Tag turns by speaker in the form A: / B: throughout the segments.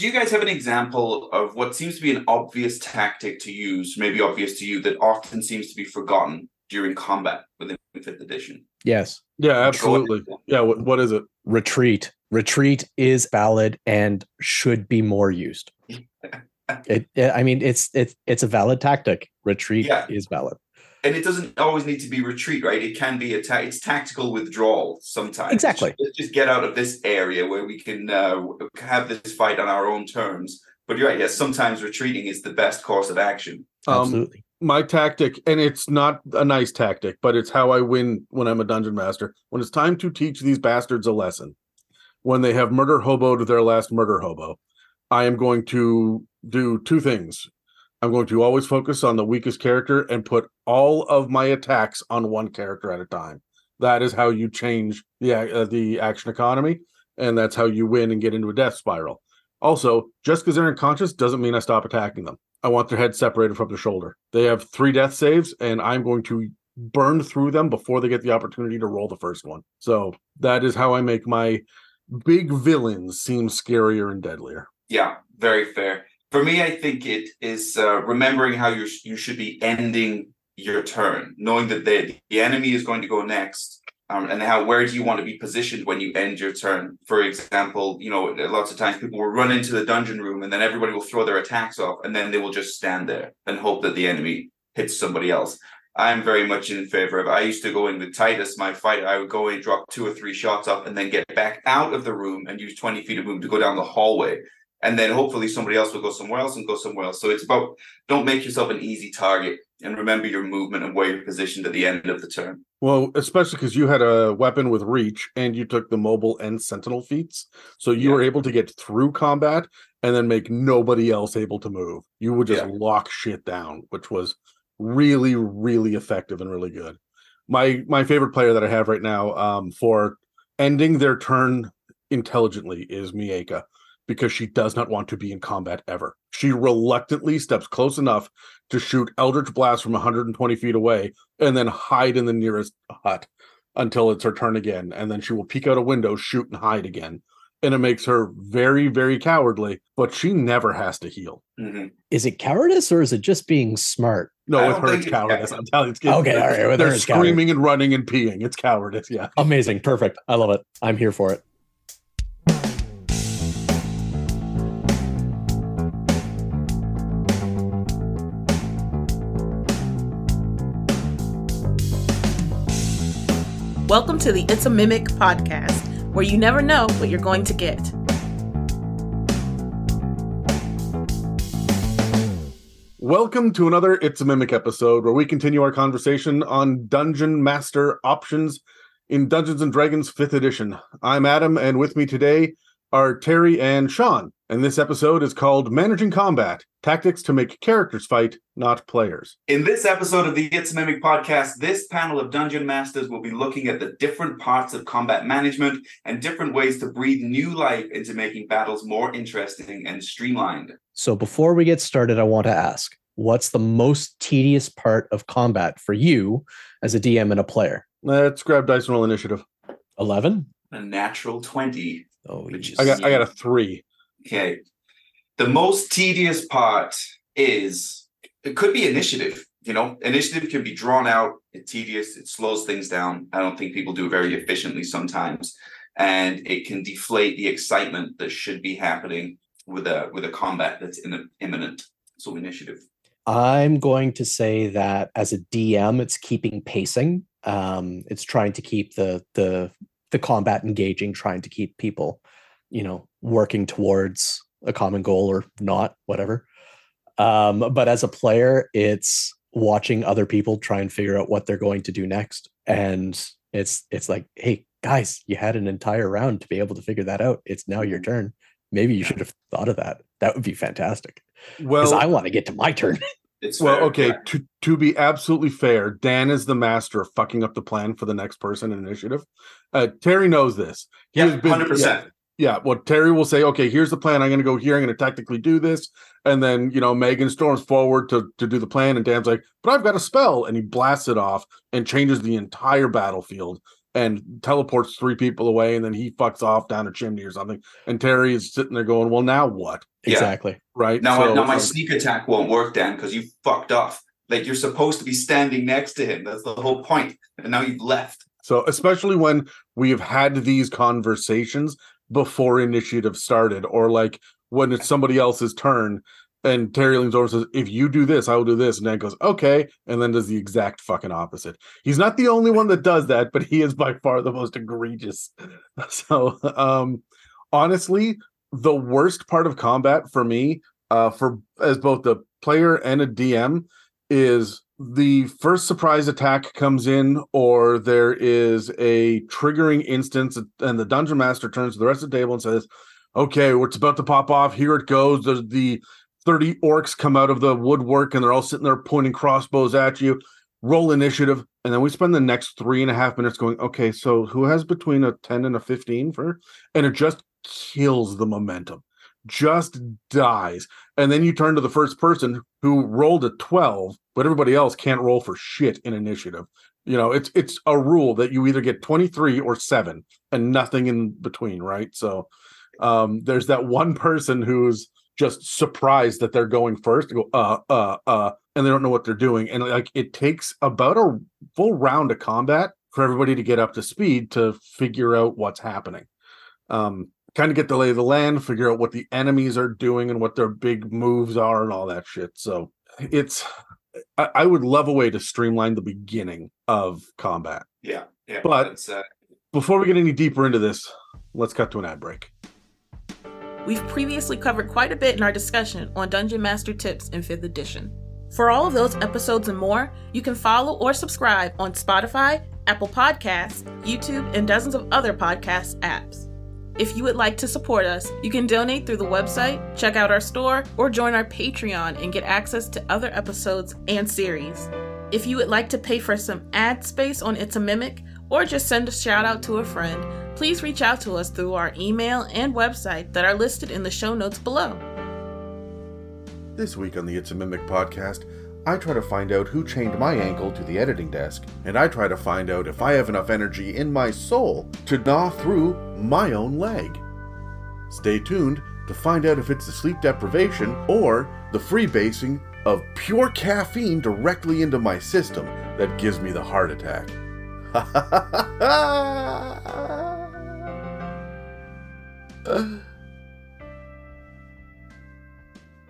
A: do you guys have an example of what seems to be an obvious tactic to use, maybe obvious to you, that often seems to be forgotten during combat within fifth edition?
B: Yes.
C: Yeah, absolutely. Yeah, what, what is it?
B: Retreat. Retreat is valid and should be more used. It, it- I mean, it's it's it's a valid tactic. Retreat
A: Yeah.
B: is valid.
A: And it doesn't always need to be retreat, right? It can be a ta- it's tactical withdrawal sometimes.
B: Exactly.
A: Let's just get out of this area where we can uh, have this fight on our own terms. But you're right, yes, sometimes retreating is the best course of action.
C: Um,
B: Absolutely.
C: my tactic, and it's not a nice tactic, but it's how I win when I'm a dungeon master. When it's time to teach these bastards a lesson, when they have murder hoboed their last murder hobo, I am going to do two things. I'm going to always focus on the weakest character and put all of my attacks on one character at a time. That is how you change the uh, the action economy, and that's how you win and get into a death spiral. Also, just because they're unconscious doesn't mean I stop attacking them. I want their head separated from their shoulder. They have three death saves, and I'm going to burn through them before they get the opportunity to roll the first one. So that is how I make my big villains seem scarier and deadlier.
A: Yeah, very fair. For me, I think it is uh, remembering how you you should be ending your turn, knowing that the the enemy is going to go next, um, and how where do you want to be positioned when you end your turn? For example, you know, lots of times people will run into the dungeon room, and then everybody will throw their attacks off, and then they will just stand there and hope that the enemy hits somebody else. I'm very much in favor of. I used to go in with Titus, my fight. I would go in, drop two or three shots up, and then get back out of the room and use 20 feet of movement to go down the hallway and then hopefully somebody else will go somewhere else and go somewhere else. So it's about don't make yourself an easy target and remember your movement and where you're positioned at the end of the turn.
C: Well, especially because you had a weapon with reach and you took the mobile and sentinel feats. So you
A: Yeah.
C: were able to get through combat and then make nobody else able to move. You would just
A: Yeah.
C: lock shit down, which was really, really effective and really good. My my favorite player that I have right now um, for ending their turn intelligently is Miaca because she does not want to be in combat ever. She reluctantly steps close enough to shoot Eldritch Blast from 120 feet away and then hide in the nearest hut until it's her turn again. And then she will peek out a window, shoot, and hide again. And it makes her very, very cowardly, but she never has to heal.
A: Mhm.
B: Is it cowardice or is it just being smart?
C: No,
A: I
C: with her,
A: think
C: it's
A: it's
C: cowardice. I'm telling you, it's
B: Okay, all right, with
C: They're
B: her it's cowardice.
C: screaming and running and peeing. It's cowardice. Yeah.
B: Amazing. Perfect. I love it. I'm here for it.
D: Welcome to the It's a Mimic podcast, where you never know what you're going to get.
C: Welcome to another It's a Mimic episode where we continue our conversation on Dungeon Master options in Dungeons and Dragons 5th edition. I'm Adam, and with me today are Terry and Sean. And this episode is called Managing Combat Tactics to Make Characters Fight, Not Players.
A: In this episode of the It's a Mimic podcast, this panel of dungeon masters will be looking at the different parts of combat management and different ways to breathe new life into making battles more interesting and streamlined.
B: So before we get started, I want to ask what's the most tedious part of combat for you as a DM and a player?
C: Let's grab Dice and Roll Initiative.
B: 11?
A: A natural 20.
B: Oh,
A: Which
C: I got I got a three.
A: Okay. The most tedious part is it could be initiative. You know, initiative can be drawn out, it's tedious, it slows things down. I don't think people do it very efficiently sometimes. And it can deflate the excitement that should be happening with a with a combat that's in, imminent. So initiative.
B: I'm going to say that as a DM, it's keeping pacing. Um, it's trying to keep the the the combat engaging, trying to keep people, you know, working towards a common goal or not, whatever. Um, but as a player, it's watching other people try and figure out what they're going to do next. And it's it's like, hey guys, you had an entire round to be able to figure that out. It's now your turn. Maybe you should have thought of that. That would be fantastic. Because
C: Well,
B: I want to get to my turn.
A: It's
C: Well,
A: fair,
C: okay.
A: yeah.
C: To to be absolutely fair, Dan is the master of fucking up the plan for the next person in initiative. Uh, Terry knows this. He
A: Yeah,
C: has been-
A: hundred percent.
C: Yeah, well, Terry will say, "Okay, here's the plan. I'm going to go here. I'm going to tactically do this." And then you know, Megan storms forward to to do the plan, and Dan's like, "But I've got a spell," and he blasts it off and changes the entire battlefield and teleports three people away, and then he fucks off down a chimney or something. And Terry is sitting there going, "Well, now what?"
A: Yeah.
B: Exactly.
C: Right
A: Now,
C: So,
A: now my sneak attack won't work, Dan, because you fucked off. Like you're supposed to be standing next to him. That's the whole point. And now you've left.
C: So, especially when we've had these conversations before initiative started, or like when it's somebody else's turn, and Terry leans over and says, If you do this, I will do this. And Dan goes, Okay. And then does the exact fucking opposite. He's not the only one that does that, but he is by far the most egregious. So, um, honestly, the worst part of combat for me, uh, for as both a player and a DM, is the first surprise attack comes in, or there is a triggering instance, and the dungeon master turns to the rest of the table and says, "Okay, it's about to pop off. Here it goes." There's the thirty orcs come out of the woodwork, and they're all sitting there pointing crossbows at you. Roll initiative, and then we spend the next three and a half minutes going, "Okay, so who has between a ten and a fifteen for?" And it just kills the momentum, just dies. And then you turn to the first person who rolled a 12, but everybody else can't roll for shit in initiative. You know, it's it's a rule that you either get 23 or 7 and nothing in between, right? So um there's that one person who's just surprised that they're going first go uh uh uh and they don't know what they're doing and like it takes about a full round of combat for everybody to get up to speed to figure out what's happening. Um kind of get the lay of the land, figure out what the enemies are doing and what their big moves are and all that shit. So it's I, I would love a way to streamline the beginning of combat.
A: Yeah. Yeah.
C: But-
A: uh,
C: Before we get any deeper into this, let's cut to an ad break.
D: We've previously covered quite a bit in our discussion on Dungeon Master Tips in 5th edition. For all of those episodes and more, you can follow or subscribe on Spotify, Apple Podcasts, YouTube, and dozens of other podcast apps. If you would like to support us, you can donate through the website, check out our store, or join our Patreon and get access to other episodes and series. If you would like to pay for some ad space on It's a Mimic, or just send a shout out to a friend, please reach out to us through our email and website that are listed in the show notes below.
C: This week on the It's a Mimic podcast, I try to find out who chained my ankle to the editing desk, and I try to find out if I have enough energy in my soul to gnaw through my own leg. Stay tuned to find out if it's the sleep deprivation or the freebasing of pure caffeine directly into my system that gives me the heart attack.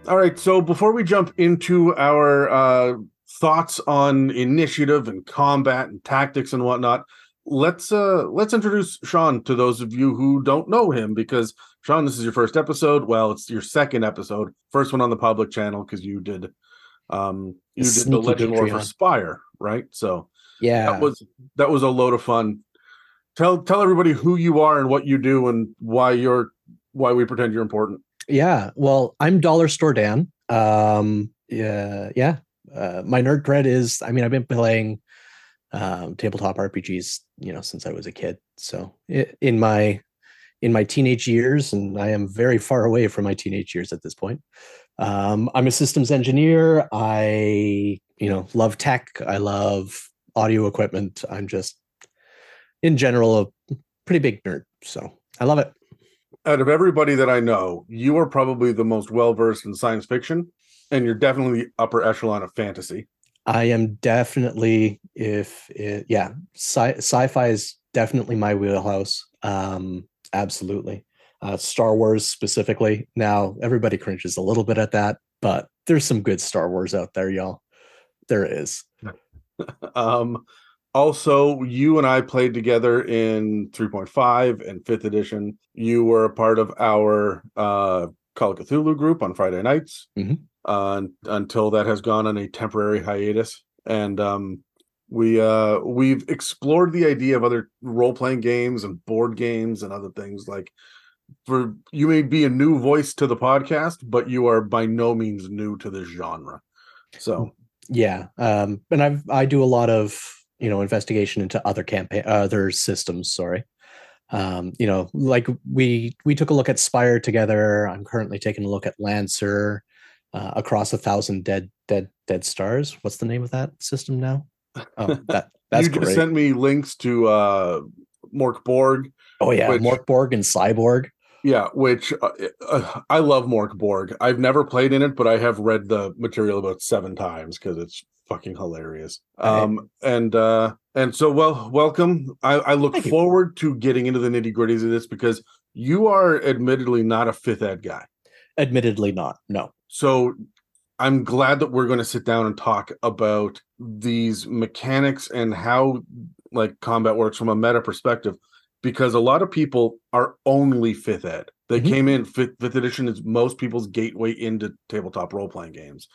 C: All right, so before we jump into our uh, thoughts on initiative and combat and tactics and whatnot, let's uh, let's introduce Sean to those of you who don't know him because Sean, this is your first episode. Well, it's your second episode, first one on the public channel because you did um, you did the Legend War for Spire, right? So
B: Yeah.
C: that was that was a load of fun. Tell tell everybody who you are and what you do and why you're why we pretend you're important.
B: Yeah. Well, I'm Dollar Store Dan. Um, yeah, yeah. Uh, my nerd cred is, I mean, I've been playing um, tabletop RPGs, you know, since I was a kid. So in my in my teenage years, and I am very far away from my teenage years at this point. Um, I'm a systems engineer. I, you know, love tech. I love audio equipment. I'm just, in general, a pretty big nerd. So I love it.
C: Out of everybody that I know, you are probably the most well versed in science fiction, and you're definitely the upper echelon of fantasy.
B: I am definitely if it, yeah, sci- sci-fi is definitely my wheelhouse. Um, absolutely. Uh, Star Wars specifically. Now everybody cringes a little bit at that, but there's some good Star Wars out there, y'all. There is.
C: Um, also, you and I played together in 3.5 and 5th edition. You were a part of our uh, Call of Cthulhu group on Friday nights
B: Mhm.
C: uh, until that has gone on a temporary hiatus. And um, we uh, we've explored the idea of other role playing games and board games and other things like. For you may be a new voice to the podcast, but you are by no means new to this genre. So
B: Yeah. Um, and I've I do a lot of you know investigation into other campaign other systems, sorry. Um, you know, like we we took a look at Spire together. I'm currently taking a look at Lancer, uh, across a thousand dead dead dead stars. What's the name of that system now? Oh, that That's
C: you just
B: great.
C: sent me links to uh Mork Borg.
B: oh yeah,
C: which-
B: Morkborg and Cyborg.
C: Yeah, which uh, uh, I love Mork Borg. I've never played in it, but I have read the material about seven times because it's fucking hilarious.
B: Right.
C: Um, and uh, and so well, welcome. I, I look
B: Thank you.
C: forward to getting into the nitty gritties of this because you are admittedly not a fifth ed guy.
B: Admittedly, not. No.
C: So I'm glad that we're going to sit down and talk about these mechanics and how like combat works from a meta perspective because a lot of people are only fifth ed. They
B: Mhm.
C: came in fifth, fifth edition is most people's gateway into tabletop role playing games.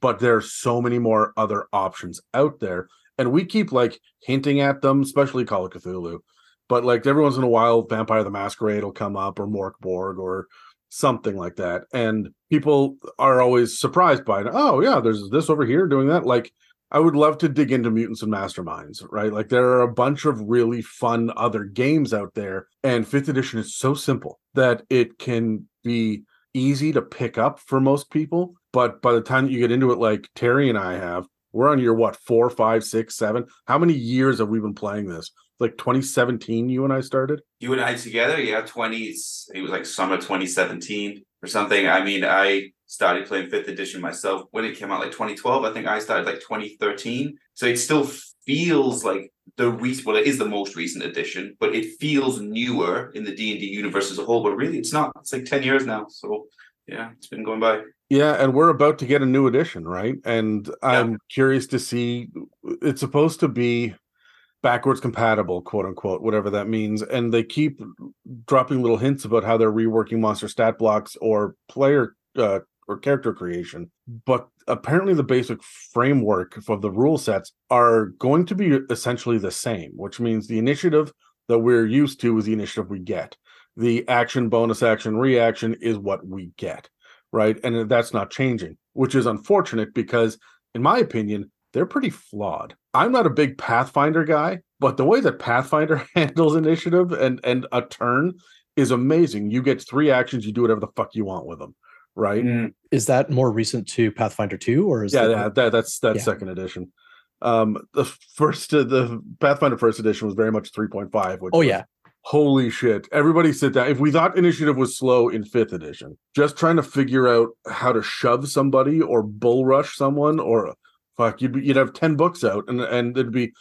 C: But there are so many more other options out there. And we keep like hinting at them, especially Call of Cthulhu. But like every once in a while Vampire the Masquerade will come up or Mork Borg or something like that. And people are always surprised by it oh yeah there's this over here doing that. Like i would love to dig into mutants and masterminds right? Like there are a bunch of really fun other games out there and fifth edition is so simple that it can be easy to pick up for most people but by the time that you get into it like terry and i have we're on your what four five six seven how many years have we been playing this like 2017 you and i started
A: You and I together, yeah, twenties. It was like summer 2017 or something. I mean, I started playing fifth edition myself when it came out, like 2012. I think I started like 2013. So it still feels like the recent. Well, it is the most recent edition, but it feels newer in the D and D universe as a whole. But really, it's not. It's like 10 years now. So yeah, it's been going by.
C: Yeah, and we're about to get a new edition, right? And I'm curious to see it's supposed to be backwards compatible, quote unquote, whatever that means. And they keep dropping little hints about how they're reworking monster stat blocks or player uh, or character creation. But apparently, the basic framework of the rule sets are going to be essentially the same, which means the initiative that we're used to is the initiative we get. The action, bonus action, reaction is what we get right? And that's not changing, which is unfortunate because, in my opinion, they're pretty flawed. I'm not a big Pathfinder guy, but the way that Pathfinder handles initiative and and a turn is amazing. You get three actions, you do whatever the fuck you want with them, right?
A: Mm.
B: Is that more recent to Pathfinder 2 or is
C: yeah,
B: that-
C: yeah, that, that's that's
B: Yeah.
C: second edition. Um, the first uh, the Pathfinder first edition was very much 3.5. Which
B: Oh yeah.
C: Holy shit. Everybody sit down. If we thought initiative was slow in fifth edition, just trying to figure out how to shove somebody or bull rush someone or fuck, you'd, be, you'd have 10 books out and, and it'd be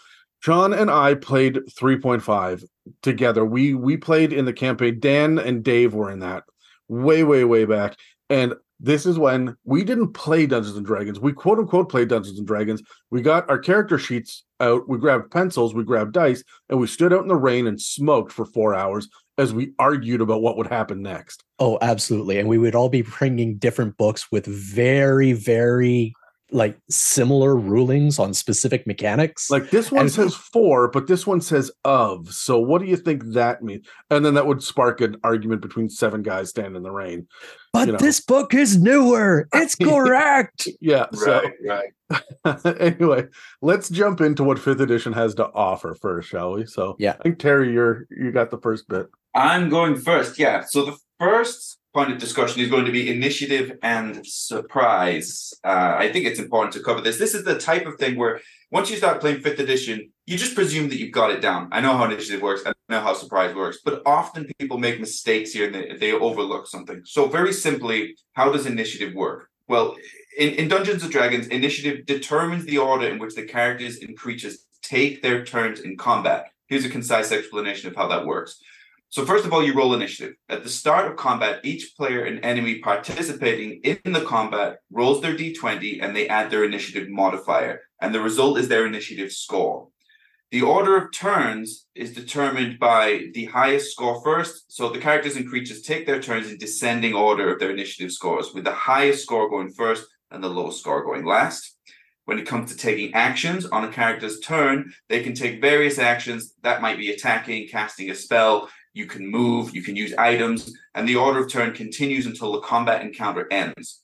C: John and I played 3.5 together. We we played in the campaign. Dan and Dave were in that way, way, way back. And this is when we didn't play Dungeons and Dragons. We quote unquote played Dungeons and Dragons. We got our character sheets out. We grabbed pencils, we grabbed dice, and we stood out in the rain and smoked for four hours as we argued about what would happen next.
B: Oh, absolutely. And we would all be bringing different books with very, very like similar rulings on specific mechanics.
C: Like this one
B: And-
C: says four, but this one says of. So what do you think that means? And then that would spark an argument between seven guys standing in the rain.
B: but
C: you know.
B: this book is newer. It's correct.
C: Yeah. So
A: Right, right.
C: anyway, let's jump into what fifth edition has to offer first, shall we? So
B: Yeah.
C: I think Terry, you're you got the first bit.
A: I'm going first. Yeah. So the first point of discussion is going to be initiative and surprise. Uh, I think it's important to cover this. This is the type of thing where once you start playing fifth edition, you just presume that you've got it down. I know how initiative works. I know how surprise works, but often people make mistakes here and they, they overlook something. So very simply, how does initiative work? Well, in, in Dungeons and Dragons, initiative determines the order in which the characters and creatures take their turns in combat. Here's a concise explanation of how that works. So first of all, you roll initiative. At the start of combat, each player and enemy participating in the combat rolls their d20 and they add their initiative modifier, and the result is their initiative score. The order of turns is determined by the highest score first. So the characters and creatures take their turns in descending order of their initiative scores, with the highest score going first and the lowest score going last. When it comes to taking actions on a character's turn, they can take various actions. That might be attacking, casting a spell, you can move, you can use items, and the order of turn continues until the combat encounter ends.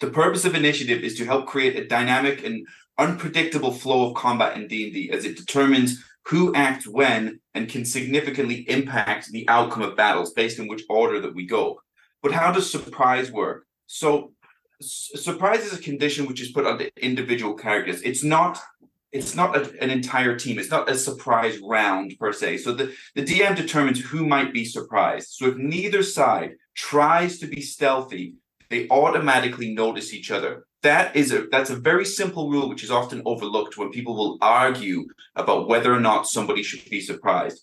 A: The purpose of initiative is to help create a dynamic and unpredictable flow of combat in D&D as it determines who acts when and can significantly impact the outcome of battles based on which order that we go. But how does surprise work? So surprise is a condition which is put on the individual characters. It's not it's not a, an entire team. It's not a surprise round per se. So the, the DM determines who might be surprised. So if neither side tries to be stealthy, they automatically notice each other. That is a that's a very simple rule which is often overlooked when people will argue about whether or not somebody should be surprised.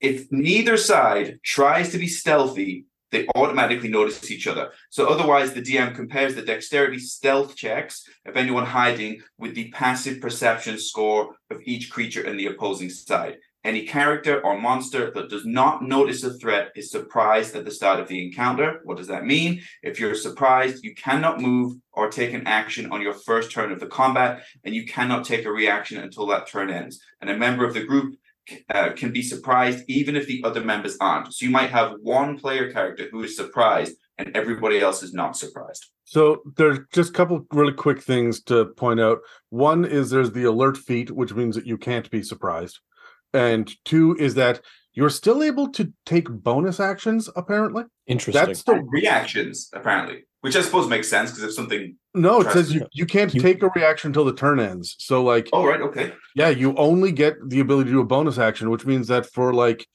A: If neither side tries to be stealthy, they automatically notice each other. So otherwise, the DM compares the dexterity stealth checks of anyone hiding with the passive perception score of each creature in the opposing side. Any character or monster that does not notice a threat is surprised at the start of the encounter. What does that mean? If you're surprised, you cannot move or take an action on your first turn of the combat, and you cannot take a reaction until that turn ends. And a member of the group uh, can be surprised even if the other members aren't. So you might have one player character who is surprised and everybody else is not surprised.
C: So there's just a couple really quick things to point out. One is there's the alert feat, which means that you can't be surprised and two is that you're still able to take bonus actions apparently
B: interesting
A: that's the reactions apparently which i suppose makes sense because if something
C: no it says you, you can't you, take a reaction until the turn ends so like
A: oh right okay
C: yeah you only get the ability to do a bonus action which means that for like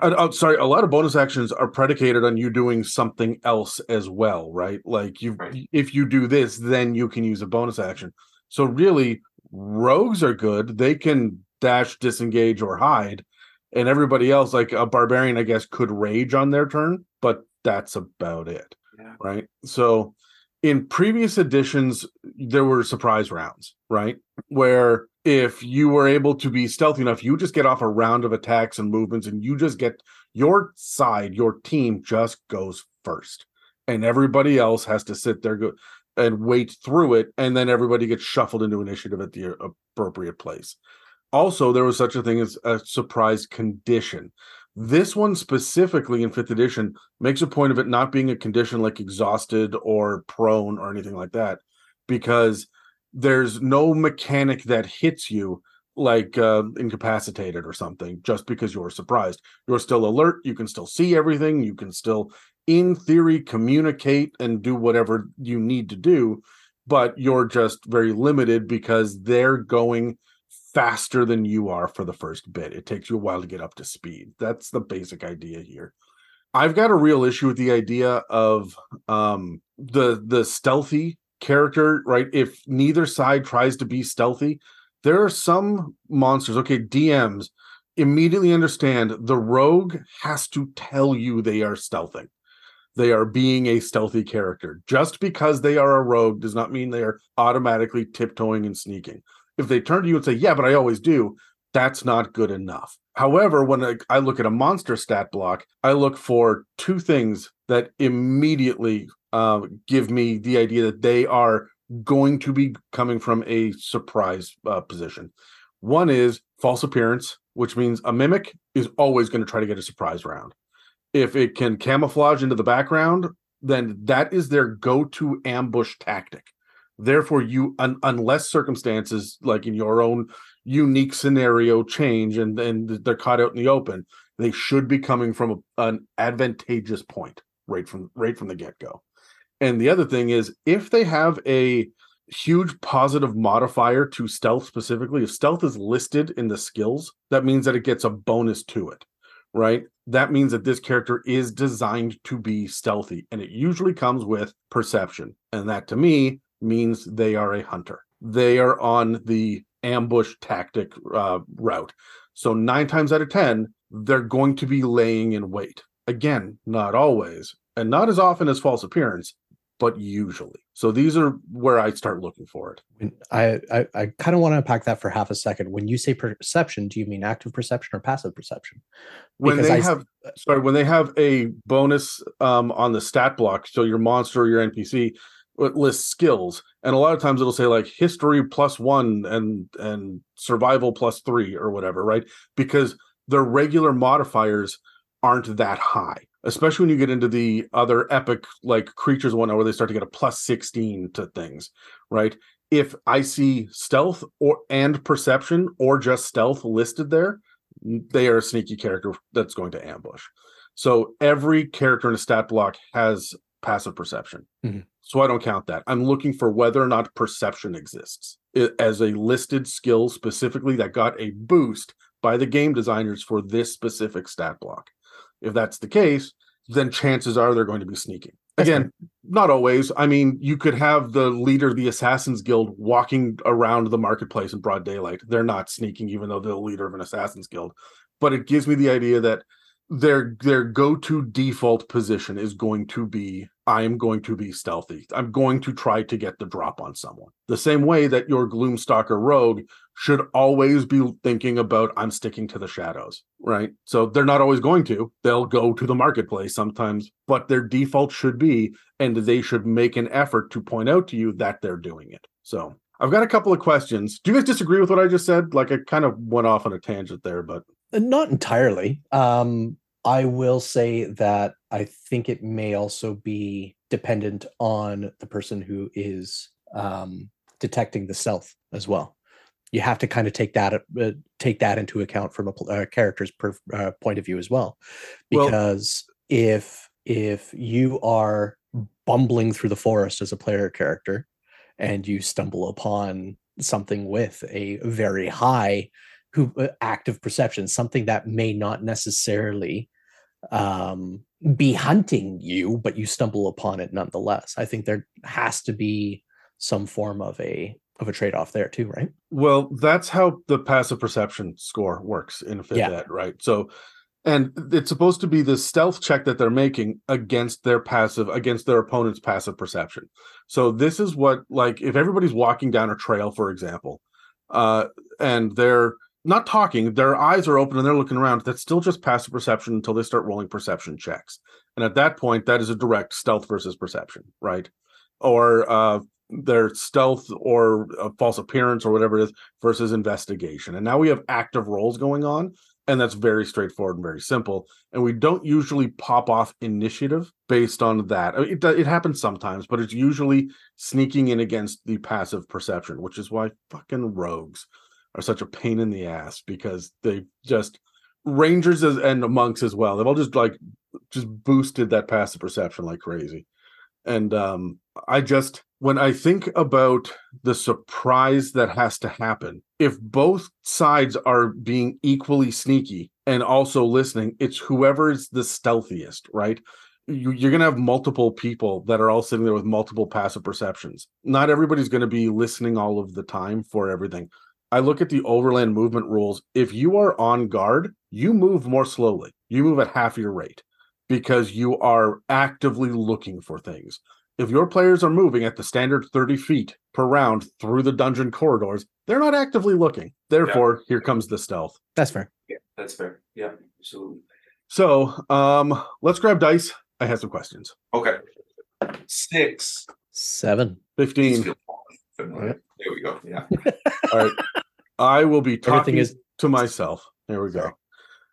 C: I'm uh, uh, sorry, a lot of bonus actions are predicated on you doing something else as well, right? Like you right. if you do this, then you can use a bonus action. So really, rogues are good. They can dash, disengage, or hide. And everybody else, like a barbarian, I guess, could rage on their turn, but that's about it. Yeah. Right. So in previous editions, there were surprise rounds, right? Where if you were able to be stealthy enough, you just get off a round of attacks and movements, and you just get your side, your team just goes first. And everybody else has to sit there go and wait through it, and then everybody gets shuffled into initiative at the appropriate place also there was such a thing as a surprise condition this one specifically in fifth edition makes a point of it not being a condition like exhausted or prone or anything like that because there's no mechanic that hits you like uh, incapacitated or something just because you're surprised. You're still alert. You can still see everything. You can still in theory communicate and do whatever you need to do but you're just very limited because they're going faster than you are for the first bit. It takes you a while to get up to speed. That's the basic idea here. I've got a real issue with the idea of um the the stealthy character, right? If neither side tries to be stealthy, there are some monsters, okay, DMs immediately understand the rogue has to tell you they are stealthing. They are being a stealthy character. Just because they are a rogue does not mean they are automatically tiptoeing and sneaking if they turn to you and say, "Yeah, but I always do," that's not good enough. However, when I, look at a monster stat block, I look for two things that immediately uh, give me the idea that they are going to be coming from a surprise uh, position. One is false appearance, which means a mimic is always going to try to get a surprise round. If it can camouflage into the background, then that is their go to ambush tactic. Therefore, you un, unless circumstances like in your own unique scenario change and and they're caught out in the open, they should be coming from a, an advantageous point right from right from the get go. And the other thing is if they have a huge positive modifier to stealth specifically, if stealth is listed in the skills, that means that it gets a bonus to it, right? That means that this character is designed to be stealthy, and it usually comes with perception. And that to me means they are a hunter. They are on the ambush tactic uh, route. So nine times out of 10, they're going to be laying in wait. Again, not always, and not as often as false appearance, but usually. So these are where I start looking for it.
B: I I, I kind of want to unpack that for half a second. When you say perception, do you mean active perception or passive perception?
C: Because when they I, have sorry, when they have a bonus um, on the stat block, so your monster or your NPC Uh, it lists skills and a lot of times it'll say like history plus one and and survival plus three or whatever right? Because their regular modifiers aren't that high especially when you get into the other epic like creatures one where they start to get a plus 16 to things right? If i see stealth or and perception or just stealth listed there they are a sneaky character that's going to ambush. So every character in a stat block has passive perception.
B: Mhm.
C: So I don't count that. I'm looking for whether or not perception exists as a listed skill specifically that got a boost by the game designers for this specific stat block. If that's the case, then chances are they're going to be sneaking. Again, not always. I mean, you could have the leader of the Assassin's Guild walking around the marketplace in broad daylight. They're not sneaking, even though they're the leader of an Assassin's Guild. But it gives me the idea that their their go-to default position is going to be I am going to be stealthy. I'm going to try to get the drop on someone. The same way that your Gloomstalker rogue should always be thinking about I'm sticking to the shadows, right? So they're not always going to. They'll go to the marketplace sometimes, but their default should be and they should make an effort to point out to you that they're doing it. So I've got a couple of questions. Do you guys disagree with what I just said? Like I kind of went off on a tangent there, but
B: Uh, Not entirely. Um, I will say that I think it may also be dependent on the person who is um, detecting the self as well. You have to kind of take that uh, take that into account from a pl- uh, character's per, uh, point of view as well,
C: Well-
B: because if if you are bumbling through the forest as a player character and you stumble upon something with a very high who uh, active perception something that may not necessarily um be hunting you but you stumble upon it nonetheless i think there has to be some form of a of a trade-off there too right
C: Well, that's how the passive perception score works in
B: Yeah.
C: fifth ed, right? So, and it's supposed to be the stealth check that they're making against their passive, against their opponent's passive perception. So, this is what, like, if everybody's walking down a trail, for example, uh, and they're not talking, their eyes are open and they're looking around, that's still just passive perception until they start rolling perception checks. And at that point, that is a direct stealth versus perception, right? Or, uh, their stealth or a false appearance or whatever it is versus investigation. And now we have active rolls going on, and that's very straightforward and very simple. And we don't usually pop off initiative based on that. I mean, It, it happens sometimes, but it's usually sneaking in against the passive perception, which is why fucking rogues are such a pain in the ass because they just rangers as, and monks as well. They've all just like just boosted that passive perception like crazy. And um I just when I think about the surprise that has to happen, if both sides are being equally sneaky and also listening, it's whoever's the stealthiest, right? You, you're going to have multiple people that are all sitting there with multiple passive perceptions. Not everybody's going to be listening all of the time for everything. I look at the overland movement rules. If you are on guard, you move more slowly. You move at half your rate because you are actively looking for things if your players are moving at the standard 30 feet per round through the dungeon corridors, they're not actively looking. Therefore, here comes the stealth.
B: that's fair
A: Yeah, that's fair. Yeah, absolutely.
C: So, um, let's grab dice. I have some questions.
A: Okay. Six.
B: seven
C: 15.
A: feel familiar. There we go. Yeah.
C: All right. I will be talking
B: everything is
C: to myself. There we go.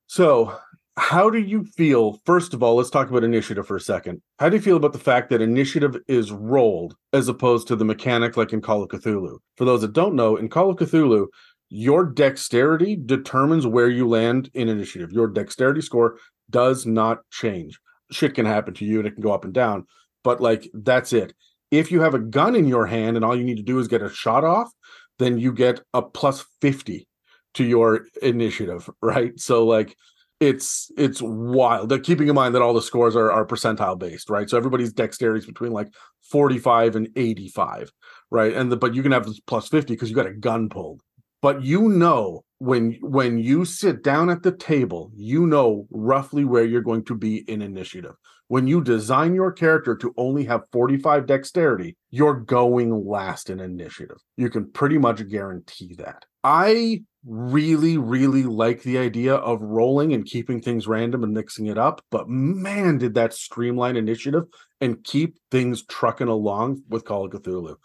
C: So, how do you feel? First of all, let's talk about initiative for a second. How do you feel about the fact that initiative is rolled as opposed to the mechanic like in Call of Cthulhu? For those that don't know, in Call of Cthulhu, your dexterity determines where you land in initiative. Your dexterity score does not change. Shit can happen to you and it can go up and down, but like that's it. If you have a gun in your hand and all you need to do is get a shot off, then you get a plus 50 to your initiative, right? So like it's it's wild. Like, keeping in mind that all the scores are, are percentile based, right? So everybody's dexterity is between like 45 and 85, right? And the, but you can have this plus 50 because you got a gun pulled. But you know when when you sit down at the table, you know roughly where you're going to be in initiative. When you design your character to only have 45 dexterity, you're going last in initiative. You can pretty much guarantee that. I really, really like the idea of rolling and keeping things random and mixing it up. But man, did that streamline initiative and keep things trucking along with Call of Cthulhu.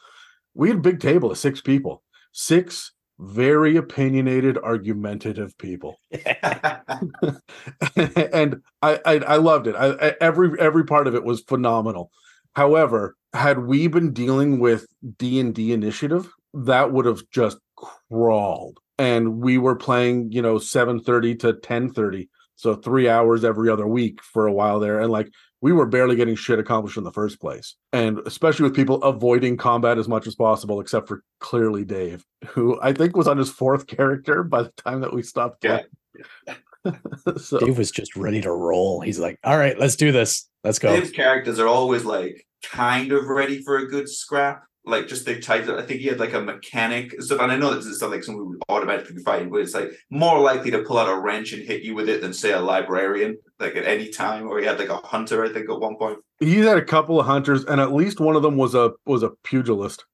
C: We had a big table of six people, six very opinionated, argumentative people. and I, I I loved it. I, I every every part of it was phenomenal. However, had we been dealing with D and D initiative, that would have just crawled. And we were playing, you know, seven thirty to ten thirty, so three hours every other week for a while there. And like we were barely getting shit accomplished in the first place. And especially with people avoiding combat as much as possible, except for clearly Dave, who I think was on his fourth character by the time that we stopped
A: Yeah.
C: so
B: Dave was just ready to roll. He's like, "All right, let's do this. Let's go."
A: Dave's characters are always like kind of ready for a good scrap. Like just the type I think he had like a mechanic and stuff. And I know this is not like someone who would automatically be fighting, but it's like more likely to pull out a wrench and hit you with it than say a librarian, like at any time. Or he had like a hunter, I think, at one point.
C: he had a couple of hunters, and at least one of them was a was a pugilist,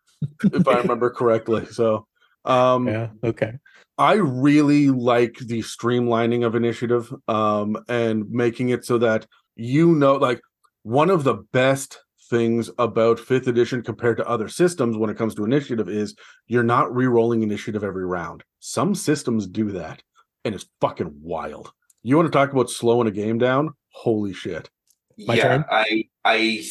C: if I remember correctly. So um
B: Yeah. Okay.
C: I really like the streamlining of initiative um, and making it so that you know, like one of the best things about fifth edition compared to other systems when it comes to initiative is you're not re-rolling initiative every round. Some systems do that, and it's fucking wild. You want to talk about slowing a game down? Holy shit!
B: My
A: yeah,
B: turn?
A: I I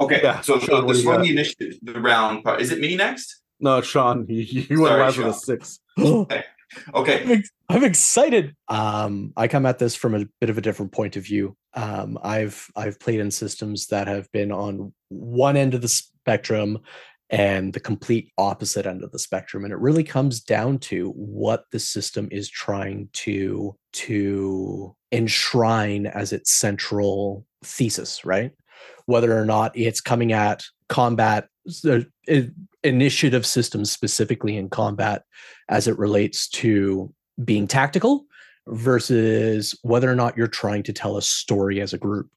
A: okay.
C: Yeah,
A: so
C: Sean,
A: so the
C: do you
A: swing
C: got?
A: the initiative, the round part. Is it me next?
C: No, Sean, you, you went
A: Sorry,
C: last with a six.
A: Okay.
B: I'm, ex- I'm excited. Um, I come at this from a bit of a different point of view. Um, I've I've played in systems that have been on one end of the spectrum and the complete opposite end of the spectrum, and it really comes down to what the system is trying to to enshrine as its central thesis, right? Whether or not it's coming at combat initiative systems specifically in combat as it relates to being tactical versus whether or not you're trying to tell a story as a group.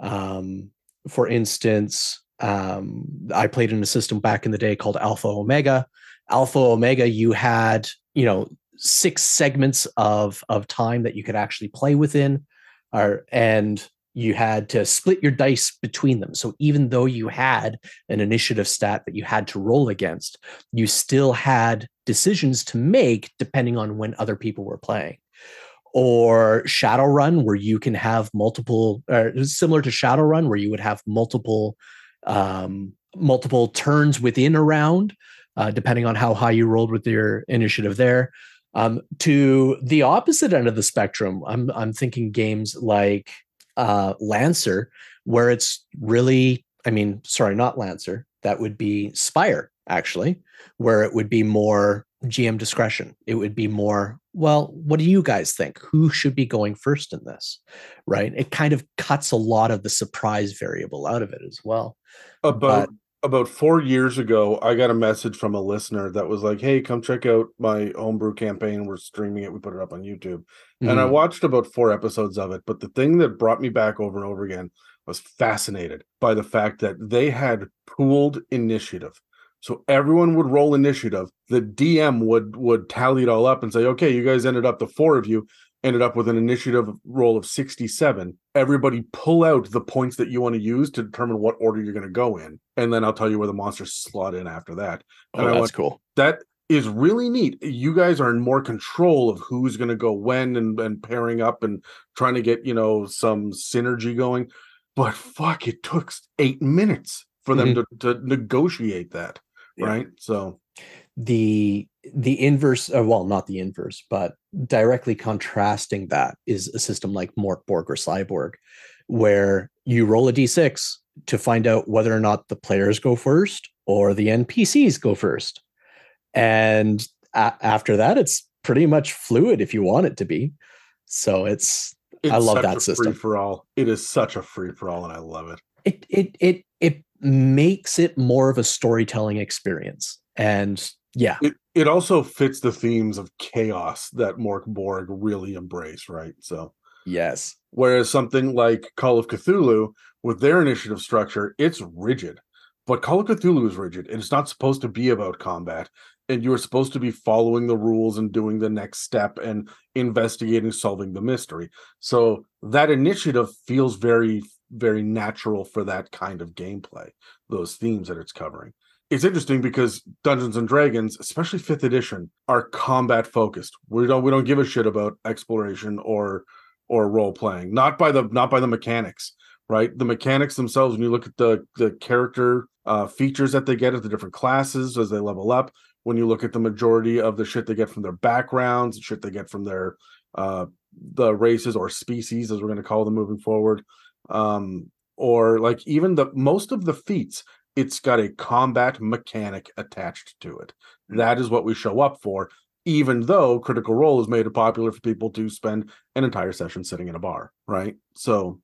B: Um, for instance, um, I played in a system back in the day called Alpha Omega. Alpha Omega, you had you know six segments of of time that you could actually play within, or and you had to split your dice between them. So even though you had an initiative stat that you had to roll against, you still had decisions to make depending on when other people were playing. Or Shadowrun, where you can have multiple, or similar to Shadowrun, where you would have multiple um, multiple turns within a round, uh, depending on how high you rolled with your initiative there. Um, to the opposite end of the spectrum, I'm I'm thinking games like uh, Lancer, where it's really, I mean, sorry, not Lancer. That would be Spire, actually, where it would be more GM discretion. It would be more, well, what do you guys think? Who should be going first in this? Right? It kind of cuts a lot of the surprise variable out of it as well.
C: About about four years ago, I got a message from a listener that was like, "Hey, come check out my homebrew campaign. We're streaming it. We put it up on YouTube." And I
B: Mhm.
C: watched about four episodes of it. But the thing that brought me back over and over again was fascinated by the fact that they had pooled initiative. So everyone would roll initiative. The DM would would tally it all up and say, "Okay, you guys ended up the four of you ended up with an initiative roll of 67. Everybody pull out the points that you want to use to determine what order you're going to go in, and then I'll tell you where the monsters slot in after that."
B: oh,
C: and I
B: that's
C: went,
B: cool.
C: that is really neat. You guys are in more control of who's going to go when and, and pairing up and trying to get, you know, some synergy going. But fuck, it took eight minutes for them to, to negotiate that.
A: Yeah.
C: Right. So,
B: the the inverse uh, well not the inverse but directly contrasting that is a system like morkborg or cyborg where you roll a d6 to find out whether or not the players go first or the npcs go first and a- after that it's pretty much fluid if you want it to be so it's
C: it's
B: I love that system.
C: Free for all. It is such a free for all, and I love it.
B: it it it it makes it more of a storytelling experience and yeah
C: It it also fits the themes of chaos that Mork Borg really embrace, right? So
B: yes
C: Whereas something like Call of Cthulhu, with their initiative structure, it's rigid. But Call of Cthulhu is rigid, and it's not supposed to be about combat. And you're supposed to be following the rules and doing the next step and investigating, solving the mystery. So that initiative feels very, very natural for that kind of gameplay, those themes that it's covering. It's interesting because Dungeons and Dragons, especially fifth edition, are combat focused. We don't we don't give a shit about exploration or or role playing not by the not by the mechanics right the mechanics themselves when you look at the the character uh features that they get at the different classes as they level up when you look at the majority of the shit they get from their backgrounds shit they get from their uh the races or species as we're going to call them moving forward um, or like even the most of the feats, it's got a combat mechanic attached to it.
A: Mm.
C: That is what we show up for, even though Critical Role has made it popular for people to spend an entire session sitting in a bar, right? So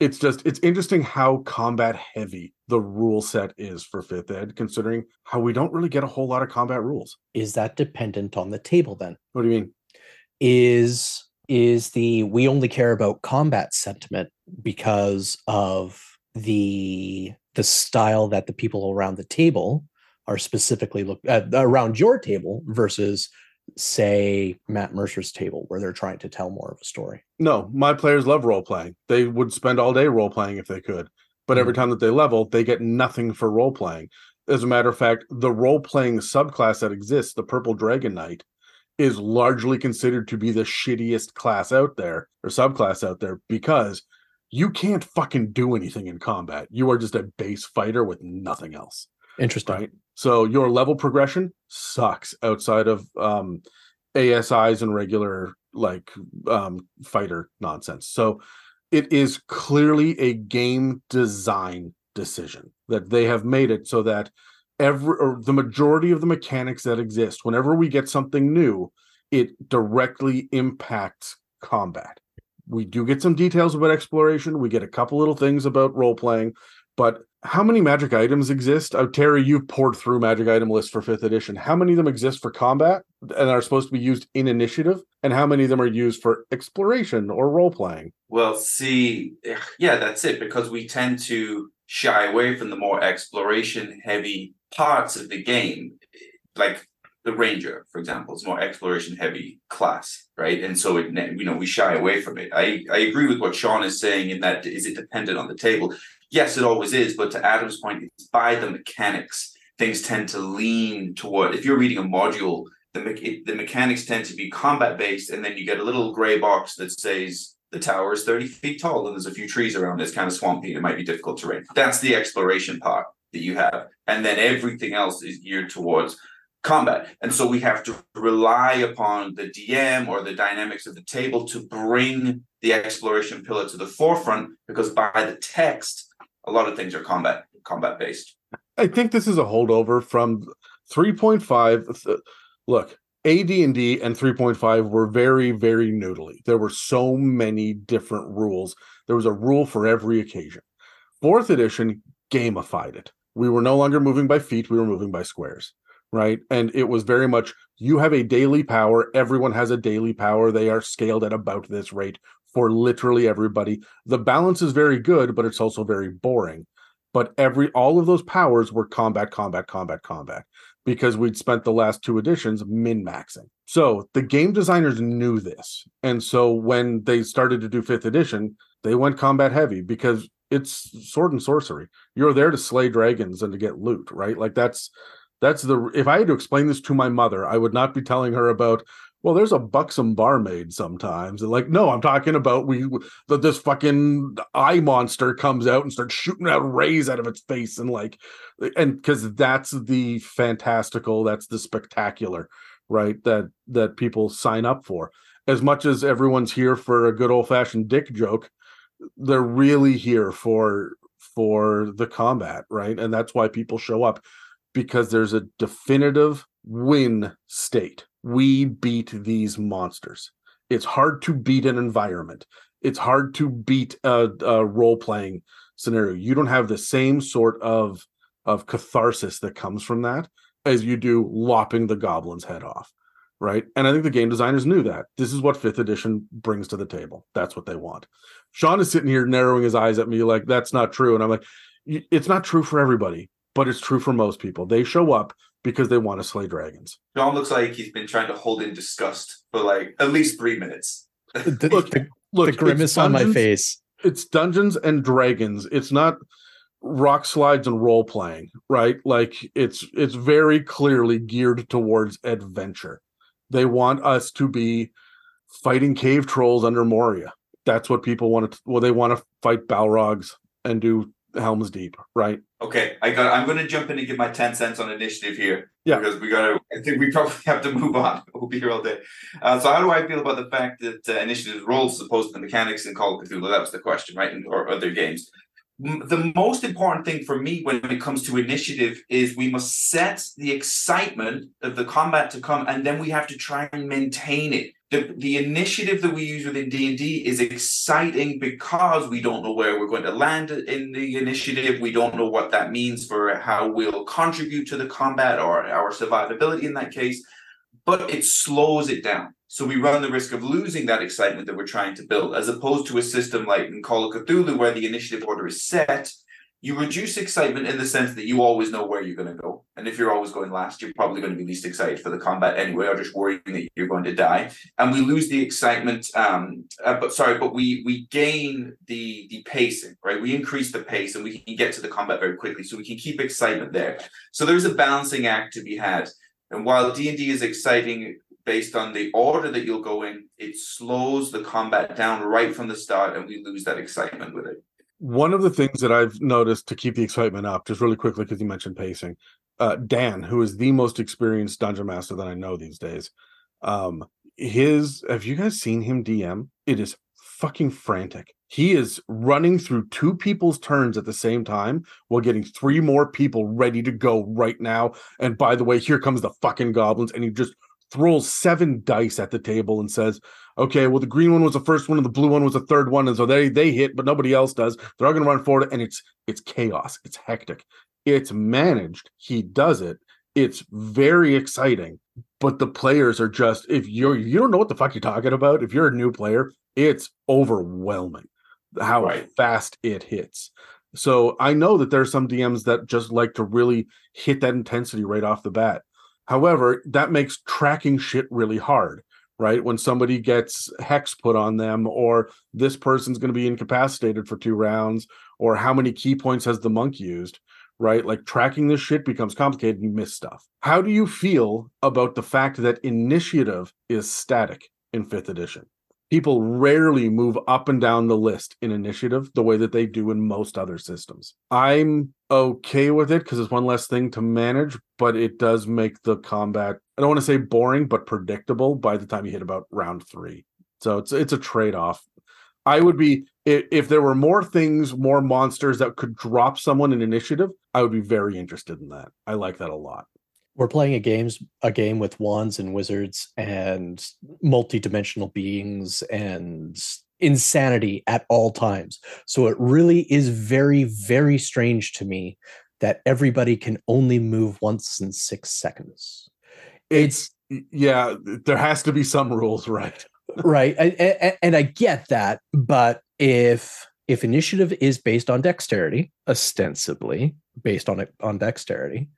C: it's just it's interesting how combat heavy the rule set is for fifth ed considering how we don't really get a whole lot of combat rules
B: Is that dependent on the table then?
C: what do you mean
B: Is is the we only care about combat sentiment because of the the style that the people around the table are specifically look uh, around your table versus say Matt Mercer's table where they're trying to tell more of a story.
C: no my players love role playing they would spend all day role playing if they could but every mm. time that they level they get nothing for role playing as a matter of fact the role playing subclass that exists the purple dragon knight is largely considered to be the shittiest class out there or subclass out there because you can't fucking do anything in combat you are just a base fighter with nothing else
B: Interesting.
C: right? So your level progression sucks outside of um ASIs and regular like um fighter nonsense. So it is clearly a game design decision that they have made it so that every or the majority of the mechanics that exist whenever we get something new it directly impacts combat we do get some details about exploration we get a couple little things about role playing but how many magic items exist? Uh, Terry, you've poured through magic item lists for fifth edition. How many of them exist for combat and are supposed to be used in initiative? And how many of them are used for exploration or role playing?
A: Well, see, yeah, that's it. Because we tend to shy away from the more exploration heavy parts of the game, like the ranger, for example, is more exploration heavy class, right? And so it, you know, we shy away from it. I I agree with what Sean is saying in that is it dependent on the table? Yes, it always is. But to Adam's point, it's by the mechanics. Things tend to lean toward. If you're reading a module, the me- the mechanics tend to be combat based, and then you get a little gray box that says the tower is 30 feet tall and there's a few trees around it. It's kind of swampy it might be difficult terrain. That's the exploration part that you have. And then everything else is geared towards combat. And so we have to rely upon the DM or the dynamics of the table to bring the exploration pillar to the forefront because by the text, a lot of things are combat combat based.
C: I think this is a holdover from 3.5. Th- Look, AD&D and 3.5 were very, very noodly. There were so many different rules. There was a rule for every occasion. Fourth edition gamified it. We were no longer moving by feet, we were moving by squares, right? And it was very much you have a daily power, everyone has a daily power. They are scaled at about this rate for literally everybody. The balance is very good, but it's also very boring. But every all of those powers were combat combat combat combat because we'd spent the last two editions min maxing so the game designers knew this and so when they started to do fifth edition they went combat heavy because it's sword and sorcery. You're there to slay dragons and to get loot right? Like that's that's the if i had to explain this to my mother i would not be telling her about well, there's a buxom barmaid sometimes. And like, no, I'm talking about we that this fucking eye monster comes out and starts shooting out rays out of its face, and like, and because that's the fantastical, that's the spectacular, right? That that people sign up for. As much as everyone's here for a good old fashioned dick joke, they're really here for for the combat, right? And that's why people show up because there's a definitive win state. We beat these monsters. It's hard to beat an environment. It's hard to beat a, a role playing scenario. You don't have the same sort of of catharsis that comes from that as you do lopping the goblin's head off, right? And I think the game designers knew that. This is what fifth edition brings to the table. That's what they want. Sean is sitting here narrowing his eyes at me like that's not true, and I'm like, it's not true for everybody, but it's true for most people. They show up because they want to slay dragons.
A: John looks like he's been trying to hold in disgust for like at least three minutes.
B: The,
C: Look,
B: the-
C: Look,
B: the
C: it's
B: grimace on my face.
C: It's Dungeons and Dragons. It's not rock slides and role playing, right? Like it's it's very clearly geared towards adventure. They want us to be fighting cave trolls under Moria. That's what people want to. Well, they want to fight Balrogs and do Helm's Deep, right?
A: Okay, I got. I'm going to jump in and give my ten cents on initiative here.
C: Yeah.
A: because we got to. I think we probably have to move on. We'll be here all day. Uh, so, how do I feel about the fact that uh, as opposed to the mechanics in Call of Cthulhu? That was the question, right? And, or other games. M- The most important thing for me when it comes to initiative is we must set the excitement of the combat to come, and then we have to try and maintain it. The, the initiative that we use within D and D is exciting because we don't know where we're going to land in the initiative. We don't know what that means for how we'll contribute to the combat or our survivability in that case. But it slows it down. So we run the risk of losing that excitement that we're trying to build, as opposed to a system like in Call of Cthulhu, where the initiative order is set. You reduce excitement in the sense that you always know where you're going to go. And if you're always going last, you're probably going to be least excited for the combat anyway, or just worrying that you're going to die. And we lose the excitement. Um, uh, but sorry, but we we gain the the pacing, right? We increase the pace, and we can get to the combat very quickly, so we can keep excitement there. So there's a balancing act to be had. And while D and D is exciting based on the order that you'll go in, it slows the combat down right from the start, and we lose that excitement with it.
C: One of the things that I've noticed to keep the excitement up, just really quickly, because you mentioned pacing, uh, Dan, who is the most experienced dungeon master that I know these days, um, his have you guys seen him DM? It is fucking frantic. He is running through two people's turns at the same time while getting three more people ready to go right now. And by the way, here comes the fucking goblins, and he just throws seven dice at the table and says, okay, well, the green one was the first one and the blue one was the third one. And so they they hit, but nobody else does. They're all gonna run forward, and it's it's chaos, it's hectic, it's managed. He does it, it's very exciting. But the players are just if you're you don't know what the fuck you're talking about, if you're a new player, it's overwhelming how
A: Right.
C: fast it hits. So I know that there are some DMs that just like to really hit that intensity right off the bat. However, that makes tracking shit really hard, right? When somebody gets hex put on them, or this person's going to be incapacitated for two rounds, or how many ki points has the monk used, right? Like tracking this shit becomes complicated and you miss stuff. How do you feel about the fact that initiative is static in fifth edition? People rarely move up and down the list in initiative the way that they do in most other systems. I'm okay with it because it's one less thing to manage, but it does make the combat, I don't want to say boring, but predictable by the time you hit about round three. So it's it's a trade-off. I would be if there were more things, more monsters that could drop someone in initiative, I would be very interested in that. I like that a lot.
B: We're playing a games a game with wands and wizards and multi-dimensional beings and insanity at all times. So it really is very, very strange to me that everybody can only move once in six seconds.
C: It's yeah, there has to be some rules, right?
B: right I- a- a- and i get that but if if initiative is based on dexterity ostensibly based on it on dexterity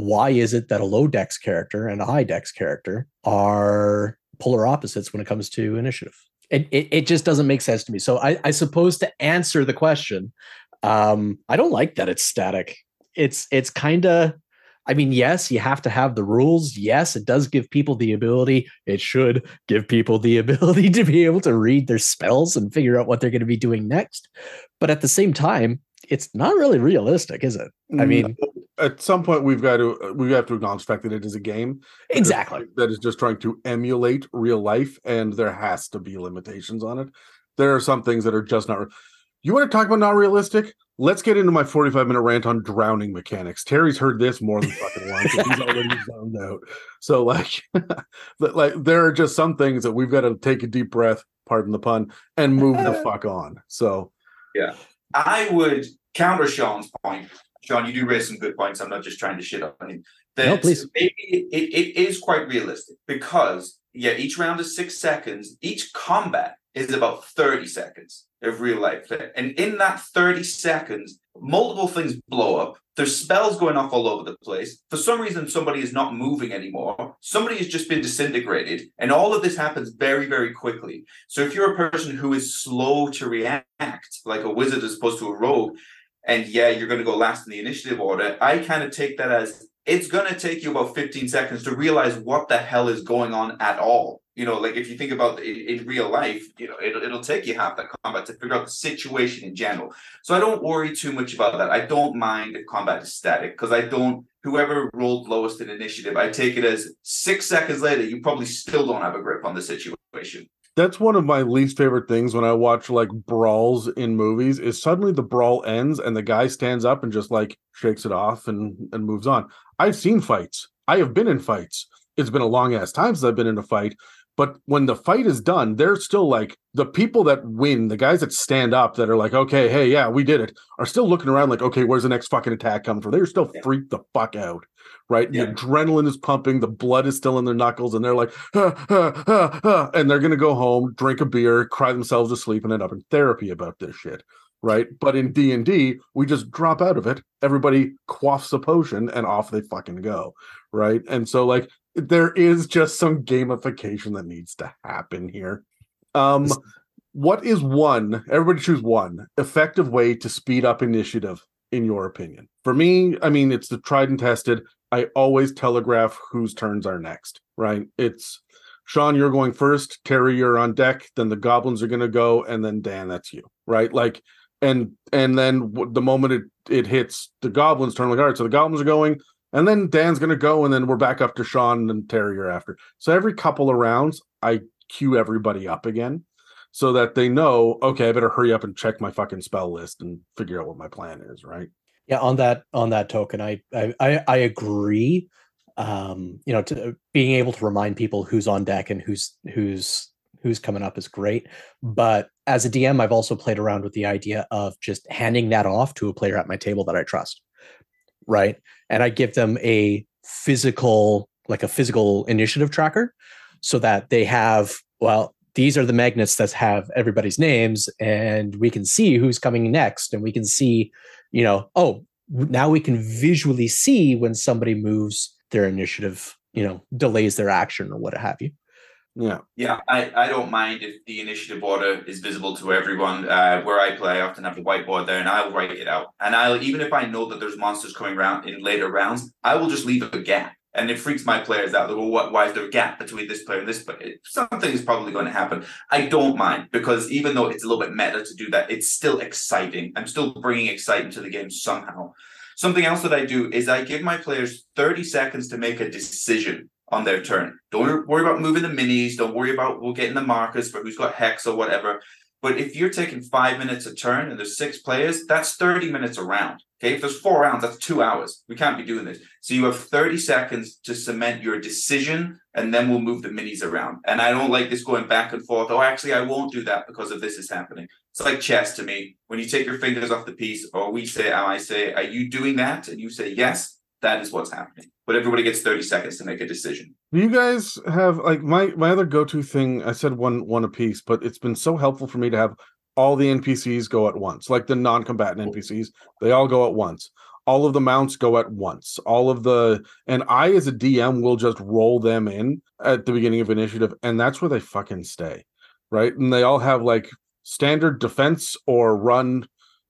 B: why is it that a low dex character and a high dex character are polar opposites when it comes to initiative it, it, it just doesn't make sense to me so I, I suppose to answer the question um i don't like that it's static it's it's kind of I mean, yes, you have to have the rules. Yes, it does give people the ability. It should give people the ability to be able to read their spells and figure out what they're going to be doing next. But at the same time, it's not really realistic, is it? I mean,
C: at some point we've got to we have to acknowledge the fact that it is a game
B: exactly.
C: that is just trying to emulate real life and there has to be limitations on it there are some things that are just not re- you want to talk about not realistic let's get into my 45 minute rant on drowning mechanics terry's heard this more than fucking once he's already zoned out so like like there are just some things that we've got to take a deep breath pardon the pun and move the fuck on so Yeah.
A: I would counter Sean's point. Sean, you do raise some good points. I'm not just trying to shit on you. That
B: No, please.
A: maybe it, it is quite realistic because yeah, each round is six seconds. Each combat is about 30 seconds of real life. And in that 30 seconds, multiple things blow up. There's spells going off all over the place. For some reason, somebody is not moving anymore. Somebody has just been disintegrated. And all of this happens very, very quickly. So if you're a person who is slow to react, like a wizard as opposed to a rogue, and yeah, you're going to go last in the initiative order, I kind of take that as it's going to take you about 15 seconds to realize what the hell is going on at all. you know, like if you think about in, in real life, you know, it'll, it'll take you half that combat to figure out the situation in general. So I don't worry too much about that. I don't mind if combat is static because I don't, whoever rolled lowest in initiative, I take it as six seconds later, you probably still don't have a grip on the situation.
C: That's one of my least favorite things when I watch like brawls in movies is suddenly the brawl ends and the guy stands up and just like shakes it off and, and moves on. I've seen fights. I have been in fights. It's been a long ass time since I've been in a fight, but when the fight is done, they're still like the people that win, the guys that stand up that are like, okay, hey, yeah, we did it, are still looking around like, okay, where's the next fucking attack coming from? They're still freaked the fuck out, right? Yeah. The adrenaline is pumping, the blood is still in their knuckles, and they're like, ah, ah, ah, and they're gonna go home, drink a beer, cry themselves to sleep, and end up in therapy about this shit right? But in D and D, we just drop out of it. Everybody quaffs a potion, and off they fucking go, right? And so, like, there is just some gamification that needs to happen here. Um, what is one? Everybody choose one effective way to speed up initiative, in your opinion. For me, I mean, it's the tried and tested. I always telegraph whose turns are next, right? It's Sean, you're going first. Terry, you're on deck. Then the goblins are going to go, and then Dan, that's you, right? Like, and and then the moment it it hits the goblins' turn, like, all right, so the goblins are going and then Dan's gonna go, and then we're back up to Sean and Terry are after. So every couple of rounds, I cue everybody up again so that they know, okay, I better hurry up and check my fucking spell list and figure out what my plan is, right?
B: Yeah, on that on that token, I I I agree. Um, you know, to being able to remind people who's on deck and who's who's who's coming up is great. But as a DM, I've also played around with the idea of just handing that off to a player at my table that I trust right? And I give them a physical, like a physical initiative tracker so that they have, well, these are the magnets that have everybody's names and we can see who's coming next and we can see, you know, oh, now we can visually see when somebody moves their initiative, you know, delays their action or what have you.
C: Yeah.
A: Yeah, I, I don't mind if the initiative order is visible to everyone. Uh, where I play, I often have the whiteboard there and I'll write it out. And I'll, even if I know that there's monsters coming around in later rounds, I will just leave a gap. And it freaks my players out. Well, what, why is there a gap between this player and this player? Something is probably going to happen. I don't mind because even though it's a little bit meta to do that, it's still exciting. I'm still bringing excitement to the game somehow. Something else that I do is I give my players 30 seconds to make a decision on their turn. Don't worry about moving the minis. Don't worry about we'll getting the markers for who's got hex or whatever. But if you're taking five minutes a turn and there's six players, that's 30 minutes a round. Okay. If there's four rounds, that's two hours. We can't be doing this. So you have 30 seconds to cement your decision and then we'll move the minis around. And I don't like this going back and forth. Oh, actually, I won't do that because of this is happening. It's like chess to me. When you take your fingers off the piece, or we say, I say, are you doing that? And you say yes that is what's happening. But everybody gets 30 seconds to make a decision.
C: Do you guys have like my my other go-to thing? I said one one a piece, but it's been so helpful for me to have all the NPCs go at once, like the non-combatant NPCs, they all go at once. All of the mounts go at once. All of the and I as a DM will just roll them in at the beginning of initiative, and that's where they fucking stay. Right. And they all have like standard defense or run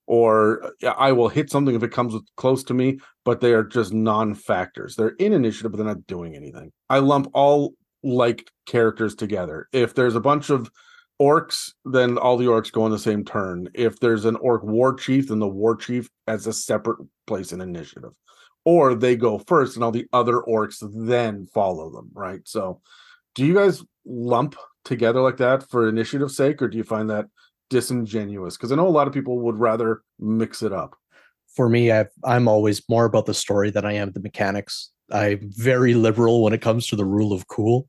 C: or I will hit something if it comes close to me, but they are just non-factors. They're in initiative, but they're not doing anything. I lump all like characters together. If there's a bunch of orcs, then all the orcs go on the same turn. If there's an orc war chief, then the war chief has a separate place in initiative. Or they go first and all the other orcs then follow them, right? So do you guys lump together like that for initiative sake, or do you find that disingenuous because I know a lot of people would rather mix it up.
B: For me, i am always more about the story than I am the mechanics. I'm very liberal when it comes to the rule of cool.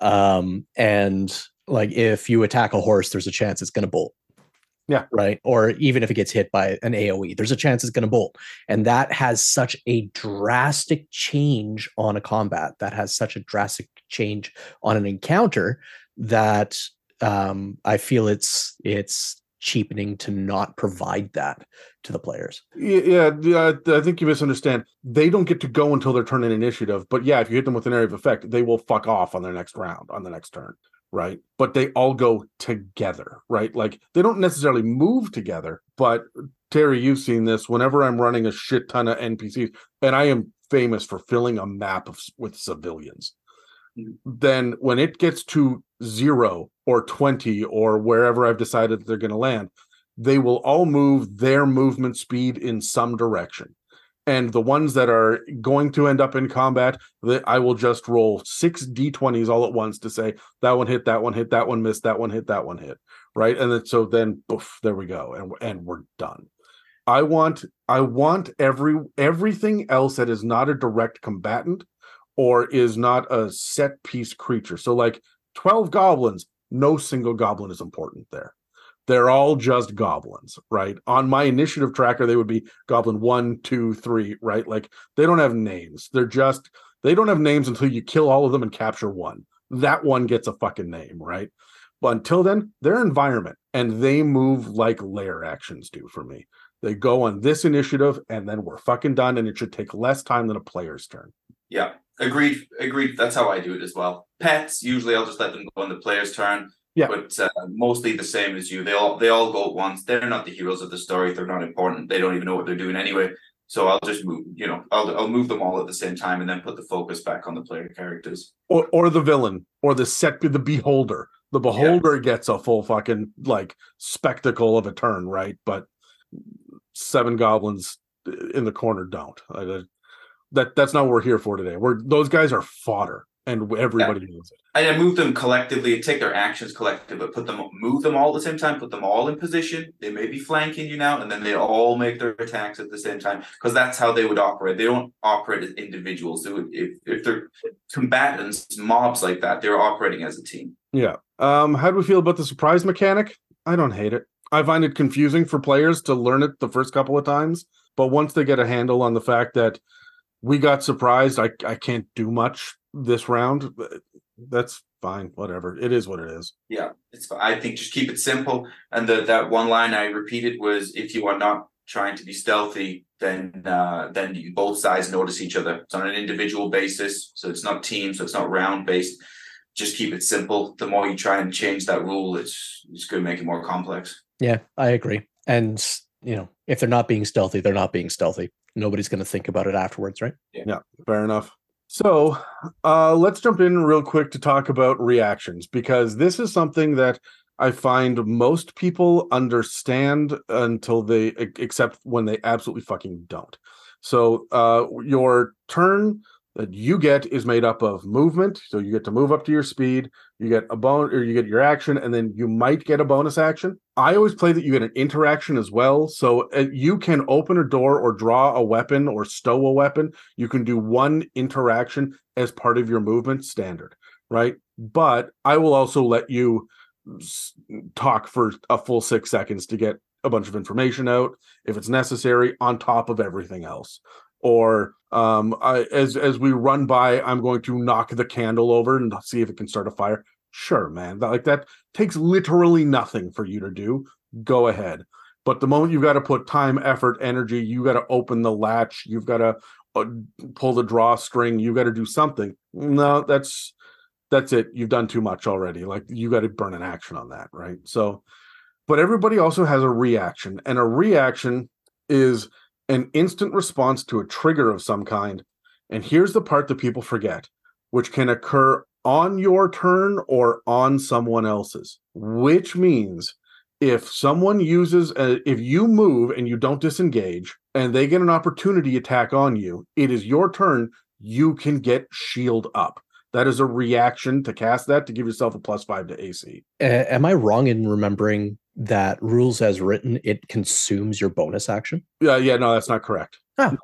B: Um, and like if you attack a horse, there's a chance it's going to bolt.
C: Yeah.
B: Right. Or even if it gets hit by an AoE, there's a chance it's going to bolt. And that has such a drastic change on a combat, that has such a drastic change on an encounter that um, I feel it's it's cheapening to not provide that to the players.
C: Yeah, yeah, uh, I think you misunderstand. They don't get to go until their turn in initiative, but yeah, if you hit them with an area of effect, they will fuck off on their next round, on the next turn, right? But they all go together, right? Like they don't necessarily move together, but Terry, you've seen this. Whenever I'm running a shit ton of NPCs, and I am famous for filling a map of with civilians. Then when it gets to zero or 20 or wherever I've decided they're going to land, they will all move their movement speed in some direction. And the ones that are going to end up in combat, that I will just roll six d20s all at once to say that one hit, that one hit, that one missed, that one hit, that one hit, right? And then so then, poof, there we go, and and we're done. I want I want every everything else that is not a direct combatant or is not a set piece creature. So like 12 goblins, no single goblin is important there. They're all just goblins, right? On my initiative tracker, they would be goblin one, two, three, right? Like they don't have names. They're just they don't have names until you kill all of them and capture one. That one gets a fucking name, right? But until then, they're environment and they move like lair actions do for me. They go on this initiative and then we're fucking done, and it should take less time than a player's turn.
A: Yeah, agreed. Agreed. That's how I do it as well. Pets usually I'll just let them go on the player's turn.
C: Yeah.
A: but uh, mostly the same as you. They all they all go at once. They're not the heroes of the story. They're not important. They don't even know what they're doing anyway. So I'll just move. You know, I'll I'll move them all at the same time and then put the focus back on the player characters.
C: or or the villain or the set the beholder the beholder gets a full fucking like spectacle of a turn right but seven goblins in the corner don't I- I- that that's not what we're here for today we're those guys are fodder and everybody knows it
A: And I move them collectively, take their actions collectively, but put them move them all at the same time, put them all in position. They may be flanking you now, and then they all make their attacks at the same time. Because that's how they would operate. They don't operate as individuals. They would if, if they're combatants, mobs like that, they're operating as a team.
C: yeah um how do we feel about the surprise mechanic i don't hate it i find it confusing for players to learn it the first couple of times but once they get a handle on the fact that we got surprised i i can't do much this round that's fine whatever it is what it is
A: Yeah, it's fi- I think just keep it simple. And the that one line I repeated was if you are not trying to be stealthy, then uh then you both sides notice each other. It's on an individual basis, so it's not team, so it's not round based. Just keep it simple. The more you try and change that rule, it's it's gonna make it more complex.
B: Yeah, I agree. And you know, if they're not being stealthy, they're not being stealthy. Nobody's going to think about it afterwards, right?
C: Yeah, fair enough. So uh let's jump in real quick to talk about reactions because this is something that i find most people understand until they except when they absolutely fucking don't. So uh your turn that you get is made up of movement. So you get to move up to your speed you get a bone or you get your action and then you might get a bonus action. I always play that you get an interaction as well. So uh, you can open a door or draw a weapon or stow a weapon. You can do one interaction as part of your movement standard right? But i will also let you talk for a full six seconds to get a bunch of information out if it's necessary on top of everything else. Or um I, as as we run by i'm going to knock the candle over and see if it can start a fire. Sure man that, like that takes literally nothing for you to do. Go ahead. But the moment you've got to put time effort energy you got to open the latch you've got to uh, pull the drawstring you got to do something. No that's that's it. You've done too much already. Like you got to burn an action on that right? So but everybody also has a reaction and a reaction is an instant response to a trigger of some kind. And here's the part that people forget which can occur on your turn or on someone else's which means if someone uses a, if you move and you don't disengage and they get an opportunity attack on you it is your turn. You can get shield up that is a reaction to cast that to give yourself a plus five to ac
B: A- am I wrong in remembering that rules as written it consumes your bonus action?
C: yeah yeah no that's not correct
B: Huh.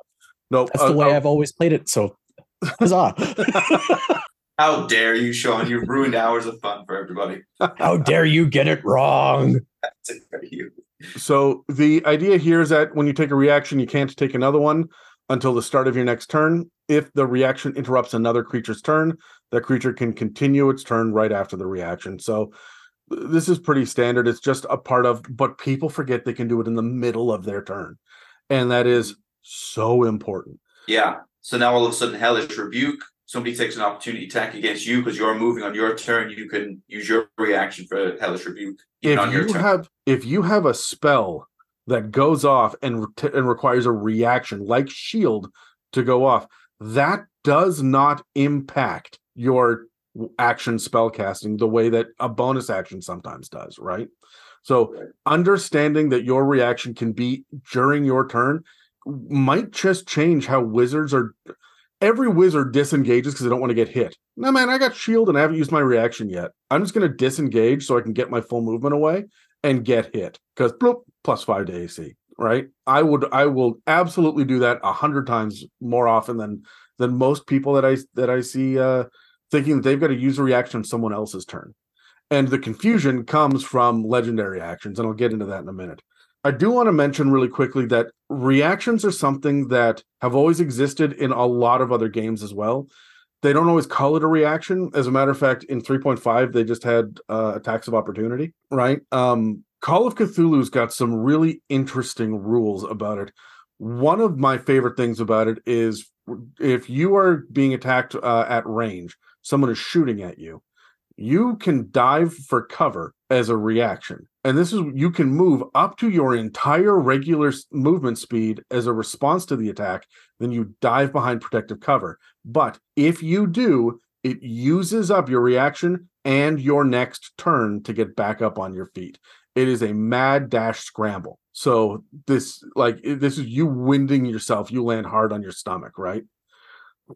C: no
B: That's
C: uh,
B: the way
C: uh,
B: I've always played it. So, huzzah!
A: How dare you, Sean? You've ruined hours of fun for everybody.
B: How dare you get it wrong?
A: That's it for you.
C: So the idea here is that when you take a reaction, you can't take another one until the start of your next turn. If the reaction interrupts another creature's turn, that creature can continue its turn right after the reaction. So this is pretty standard. It's just a part of, but people forget they can do it in the middle of their turn. And that is so important.
A: Yeah. So now all of a sudden, hellish rebuke. Somebody takes an opportunity attack against you because you're moving on your turn. You can use your reaction for hellish rebuke
C: If
A: on your
C: you
A: turn.
C: have if you have a spell that goes off and, re- and requires a reaction like shield to go off, that does not impact your action spell casting the way that a bonus action sometimes does, right? So understanding that your reaction can be during your turn might just change how wizards are every wizard disengages because they don't want to get hit. No man, I got shield and I haven't used my reaction yet. I'm just gonna disengage so I can get my full movement away and get hit. Because bloop, plus five to AC. Right. I would I will absolutely do that a hundred times more often than than most people that I that I see uh thinking that they've got to use a reaction on someone else's turn. And the confusion comes from legendary actions, and I'll get into that in a minute. I do want to mention really quickly that reactions are something that have always existed in a lot of other games as well. They don't always call it a reaction. As a matter of fact, in 3.5, they just had uh, attacks of opportunity, right? Um, Call of Cthulhu's got some really interesting rules about it. One of my favorite things about it is if you are being attacked uh, at range, someone is shooting at you, you can dive for cover as a reaction. And this is you can move up to your entire regular movement speed as a response to the attack. Then you dive behind protective cover. But if you do, it uses up your reaction and your next turn to get back up on your feet. It is a mad dash scramble. So this like this is you winding yourself. You land hard on your stomach, right?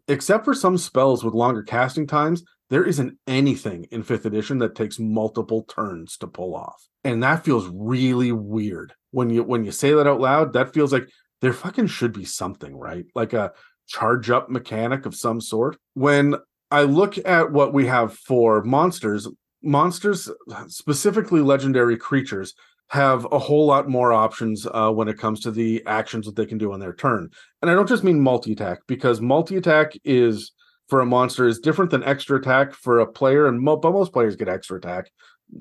C: Except for some spells with longer casting times, there isn't anything in fifth edition that takes multiple turns to pull off. And that feels really weird. When you when you say that out loud, that feels like there fucking should be something, right? Like a charge up mechanic of some sort. When I look at what we have for monsters, monsters, specifically legendary creatures, have a whole lot more options uh, when it comes to the actions that they can do on their turn. And I don't just mean multi attack, because multi attack is for a monster is different than extra attack for a player, and mo- but most players get extra attack.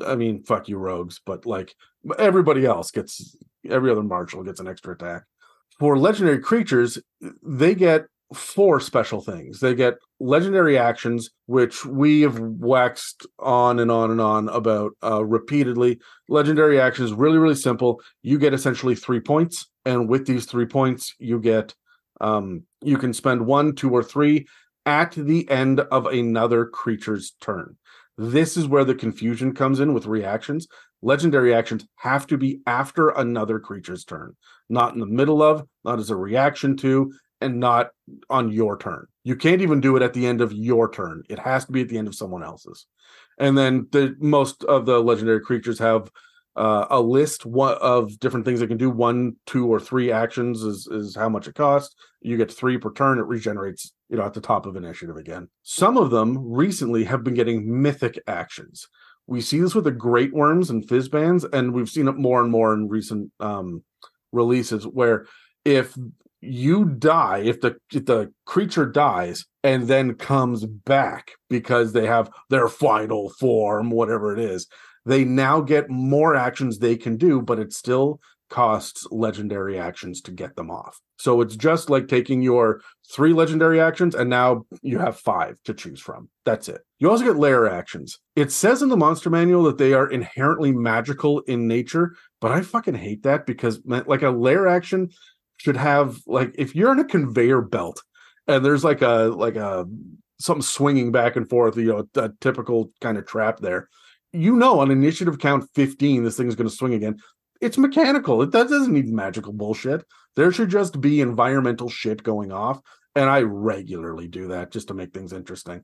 C: I mean, fuck you, rogues, but like everybody else gets every other martial gets an extra attack. For legendary creatures, they get four special things. They get legendary actions, which we have waxed on and on and on about uh, repeatedly. Legendary actions, really, really simple. You get essentially three points, and with these three points, you get um, you can spend one, two, or three at the end of another creature's turn. This is where the confusion comes in with reactions. Legendary actions have to be after another creature's turn, not in the middle of, not as a reaction to, and not on your turn. You can't even do it at the end of your turn. It has to be at the end of someone else's. And then the most of the legendary creatures have uh, a list of different things they can do. One, two, or three actions is is how much it costs. You get three per turn. It regenerates, you know, at the top of initiative again. Some of them recently have been getting mythic actions. We see this with the Greatwyrms and Fizban's, and we've seen it more and more in recent um, releases. Where if you die, if the if the creature dies and then comes back because they have their final form, whatever it is, they now get more actions they can do, but it still costs legendary actions to get them off. So it's just like taking your three legendary actions and now you have five to choose from. That's it. You also get lair actions. It says in the monster manual that they are inherently magical in nature, but I fucking hate that because like a lair action should have like if you're in a conveyor belt and there's like a like a something swinging back and forth, you know, a typical kind of trap there you know on initiative count 15 this thing is going to swing again. It's mechanical. It doesn't need magical bullshit. There should just be environmental shit going off and i regularly do that just to make things interesting.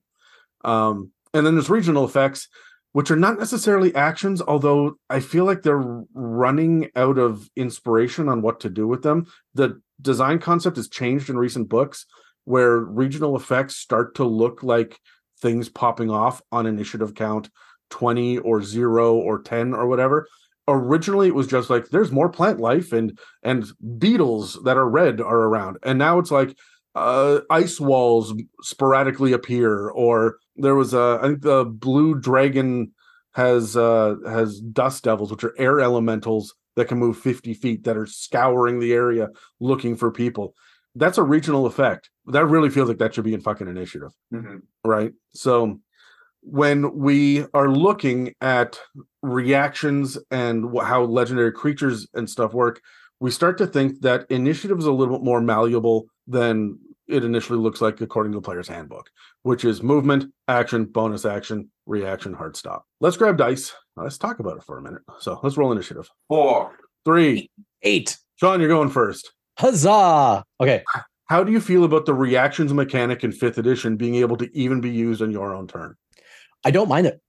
C: Um, and then there's regional effects which are not necessarily actions although i feel like they're running out of inspiration on what to do with them. The design concept has changed in recent books where regional effects start to look like things popping off on initiative count 20 or 0 or 10 or whatever. Originally it was just like there's more plant life and and beetles that are red are around. And now it's like uh ice walls sporadically appear or there was a i think the blue dragon has uh has dust devils which are air elementals that can move 50 feet that are scouring the area looking for people. That's a regional effect. That really feels like that should be in fucking initiative. Mm-hmm. right? So when we are looking at reactions and how legendary creatures and stuff work, we start to think that initiative is a little bit more malleable than it initially looks like according to the player's handbook, which is movement, action, bonus action, reaction, hard stop. Let's grab dice. Let's talk about it for a minute. So let's roll initiative.
A: Four,
C: three,
B: eight.
C: Sean, you're going first.
B: Huzzah! Okay.
C: How do you feel about the reactions mechanic in fifth edition being able to even be used on your own turn?
B: I don't mind it.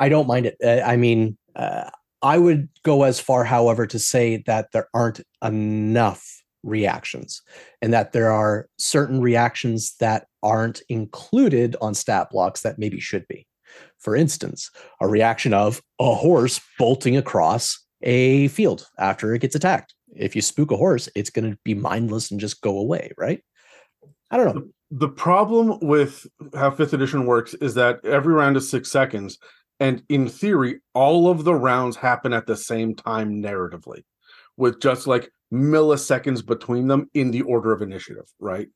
B: I don't mind it. Uh, I mean, uh, I would go as far, however, to say that there aren't enough reactions and that there are certain reactions that aren't included on stat blocks that maybe should be. For instance, a reaction of a horse bolting across a field after it gets attacked. If you spook a horse, it's going to be mindless and just go away, right? I don't know.
C: The problem with how fifth edition works is that every round is six seconds. And in theory, all of the rounds happen at the same time narratively, with just like milliseconds between them in the order of initiative, right?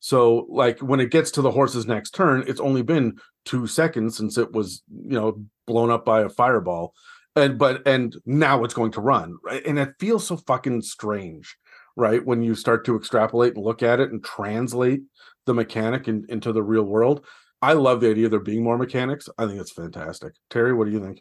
C: So, like when it gets to the horse's next turn, it's only been two seconds since it was, you know, blown up by a fireball and but and now it's going to run right? And it feels so fucking strange right? When you start to extrapolate and look at it and translate the mechanic in, into the real world. I love the idea of there being more mechanics. I think it's fantastic. Terry what do you think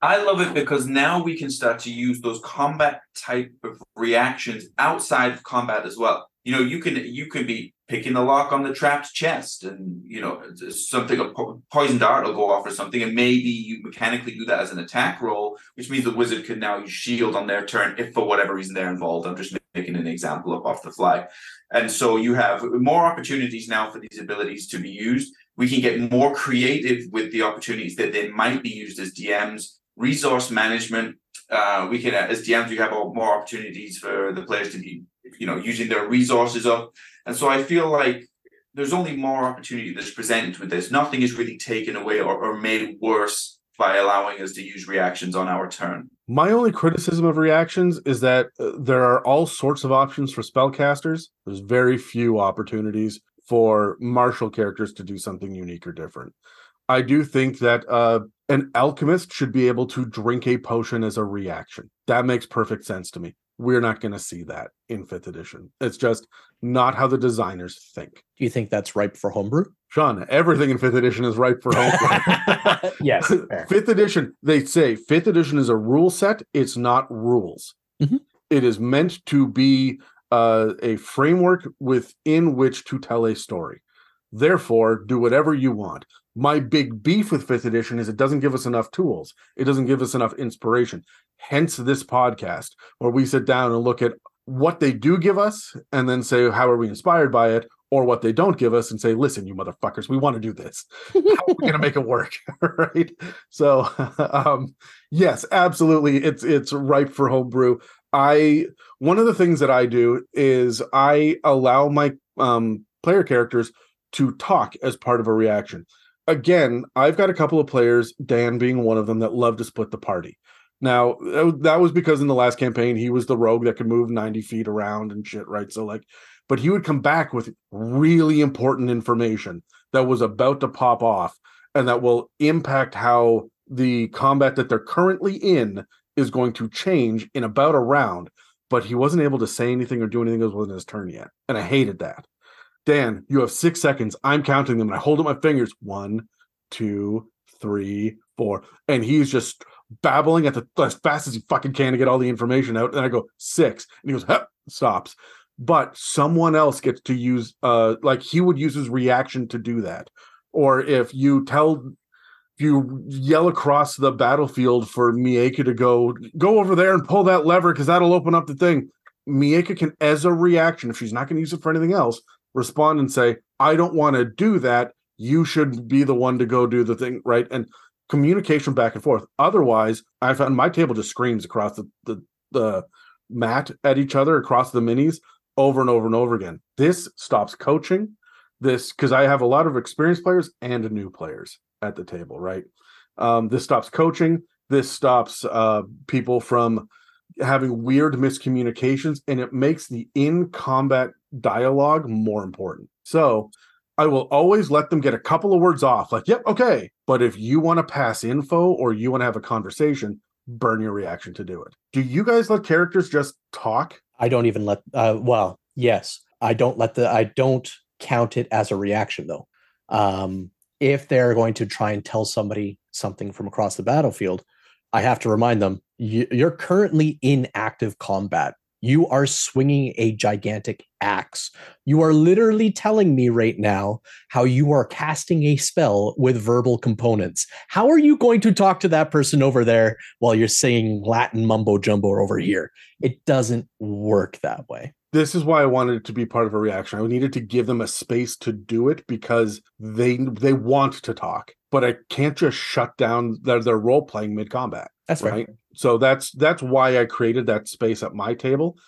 A: I love it because now we can start to use those combat type of reactions outside of combat as well. You know, you can you can be picking the lock on the trapped chest, and you know something a poison dart will go off or something, and maybe you mechanically do that as an attack roll, which means the wizard can now use shield on their turn if for whatever reason they're involved. I'm just making an example up off the fly, and so you have more opportunities now for these abilities to be used. We can get more creative with the opportunities that they might be used as DMs resource management. Uh, we can, as DMs, we have more opportunities for the players to be, you know, using their resources up. And so I feel like there's only more opportunity that's presented with this. Nothing is really taken away or, or made worse by allowing us to use reactions on our turn.
C: My only criticism of reactions is that uh, there are all sorts of options for spellcasters. There's very few opportunities for martial characters to do something unique or different. I do think that uh, an alchemist should be able to drink a potion as a reaction. That makes perfect sense to me. We're not going to see that in fifth edition. It's just not how the designers think.
B: Do you think that's ripe for homebrew?
C: Sean, everything in fifth edition is ripe for homebrew.
B: yes.
C: Fair. Fifth edition, they say fifth edition is a rule set. It's not rules.
B: Mm-hmm.
C: It is meant to be uh, a framework within which to tell a story. Therefore, do whatever you want my big beef with fifth edition is it doesn't give us enough tools. It doesn't give us enough inspiration. Hence this podcast where we sit down and look at what they do give us and then say how are we inspired by it? or what they don't give us and say listen you motherfuckers we want to do this. How are we going to make it work? Right? So um yes absolutely it's it's ripe for homebrew. I one of the things that i do is i allow my um player characters to talk as part of a reaction again, I've got a couple of players, Dan being one of them, that love to split the party. Now, that was because in the last campaign, he was the rogue that could move 90 feet around and shit, right? So, like, but he would come back with really important information that was about to pop off and that will impact how the combat that they're currently in is going to change in about a round. But he wasn't able to say anything or do anything that wasn't his turn yet. And I hated that. Dan, you have six seconds. I'm counting them and I hold up my fingers. One, two, three, four. And he's just babbling at the as fast as he fucking can to get all the information out. And I go, six. And he goes, huh, stops. But someone else gets to use uh like he would use his reaction to do that. Or if you tell if you yell across the battlefield for Miaca to go go over there and pull that lever because that'll open up the thing. Miaca can, as a reaction, if she's not going to use it for anything else, respond and say, I don't want to do that. You should be the one to go do the thing, right? And communication back and forth. Otherwise, I found my table just screams across the, the, the mat at each other across the minis over and over and over again. This stops coaching. This because I have a lot of experienced players and new players at the table, right? Um, this stops coaching. This stops uh, people from having weird miscommunications, and it makes the in combat dialogue more important. So I will always let them get a couple of words off, like, yep, okay. But if you want to pass info or you want to have a conversation, burn your reaction to do it. Do you guys let characters just talk?
B: I don't even let, uh, well, yes, I don't let the, I don't count it as a reaction though. Um, if they're going to try and tell somebody something from across the battlefield, I have to remind them you're currently in active combat. You are swinging a gigantic axe. You are literally telling me right now how you are casting a spell with verbal components. How are you going to talk to that person over there while you're saying Latin mumbo jumbo over here? It doesn't work that way.
C: This is why I wanted it to be part of a reaction. I needed to give them a space to do it because they they want to talk, but I can't just shut down their, their role playing mid combat.
B: That's right. right.
C: So that's that's why I created that space at my table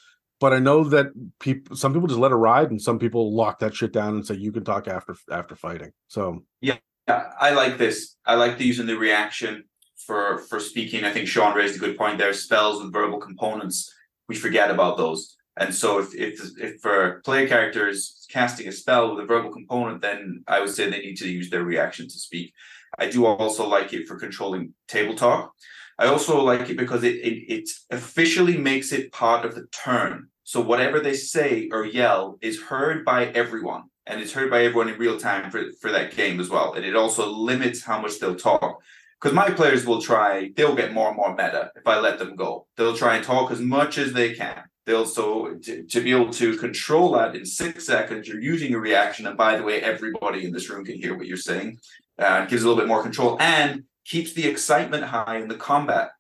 C: but I know that people, some people just let it ride, and some people lock that shit down and say you can talk after after fighting. So
A: yeah, yeah, I like this. I like the using the reaction for for speaking. I think Sean raised a good point there. Spells with verbal components, we forget about those. And so if if if for player characters casting a spell with a verbal component, then I would say they need to use their reaction to speak. I do also like it for controlling table talk. I also like it because it, it it officially makes it part of the turn. So whatever they say or yell is heard by everyone, and it's heard by everyone in real time for, for that game as well. And it also limits how much they'll talk. Because my players will try, they'll get more and more meta if I let them go. They'll try and talk as much as they can. They'll so to, to be able to control that in six seconds, you're using a reaction. And by the way, everybody in this room can hear what you're saying. Uh, gives a little bit more control. And keeps the excitement high in the combat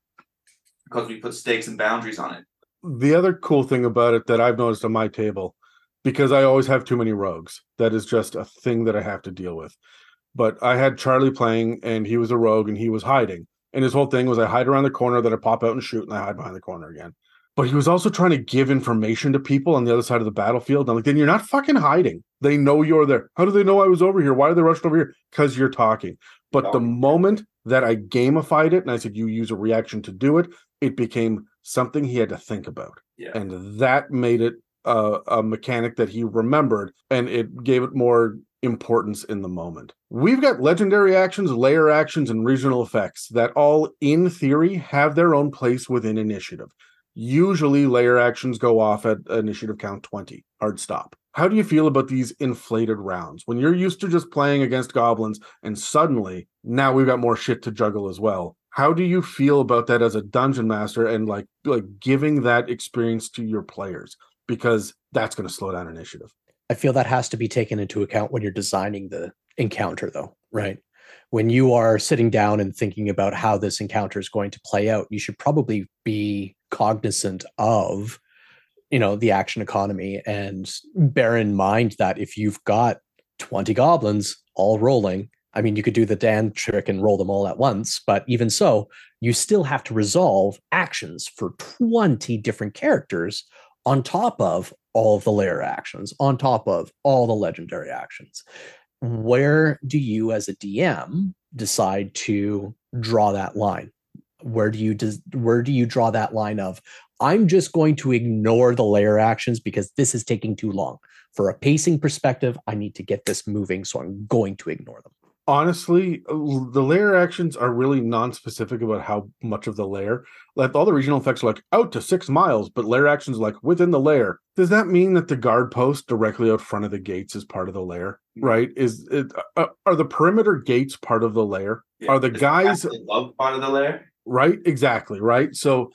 A: because we put stakes and boundaries on it.
C: The other cool thing about it that I've noticed on my table, because I always have too many rogues, that is just a thing that I have to deal with. But I had Charlie playing and he was a rogue and he was hiding. And his whole thing was I hide around the corner, then I pop out and shoot, and I hide behind the corner again. But he was also trying to give information to people on the other side of the battlefield. I'm like, then you're not fucking hiding. They know you're there. How do they know I was over here? Why are they rushing over here? Because you're talking. But the oh. moment that I gamified it and I said, you use a reaction to do it, it became something he had to think about.
A: Yeah.
C: And that made it uh, a mechanic that he remembered and it gave it more importance in the moment. We've got legendary actions, lair actions, and regional effects that all, in theory, have their own place within initiative. Usually, lair actions go off at initiative count 20, hard stop. How do you feel about these inflated rounds when you're used to just playing against goblins and suddenly now we've got more shit to juggle as well? How do you feel about that as a dungeon master and like like giving that experience to your players because that's going to slow down initiative?
B: I feel that has to be taken into account when you're designing the encounter though, right? When you are sitting down and thinking about how this encounter is going to play out, you should probably be cognizant of you know the action economy and bear in mind that if you've got 20 goblins all rolling i mean you could do the dan trick and roll them all at once but even so you still have to resolve actions for 20 different characters on top of all of the lair actions on top of all the legendary actions. Where do you as a dm decide to draw that line? Where do you des- where do you draw that line of I'm just going to ignore the lair actions because this is taking too long. For a pacing perspective, I need to get this moving, so I'm going to ignore them.
C: Honestly, the lair actions are really non-specific about how much of the lair. Like all the regional effects are like out to six miles, but lair actions like within the lair. Does that mean that the guard post directly out front of the gates is part of the lair? Mm. Right? Is it uh, are the perimeter gates part of the lair? Yeah, are the guys
A: love part of the lair?
C: Right, exactly. Right. So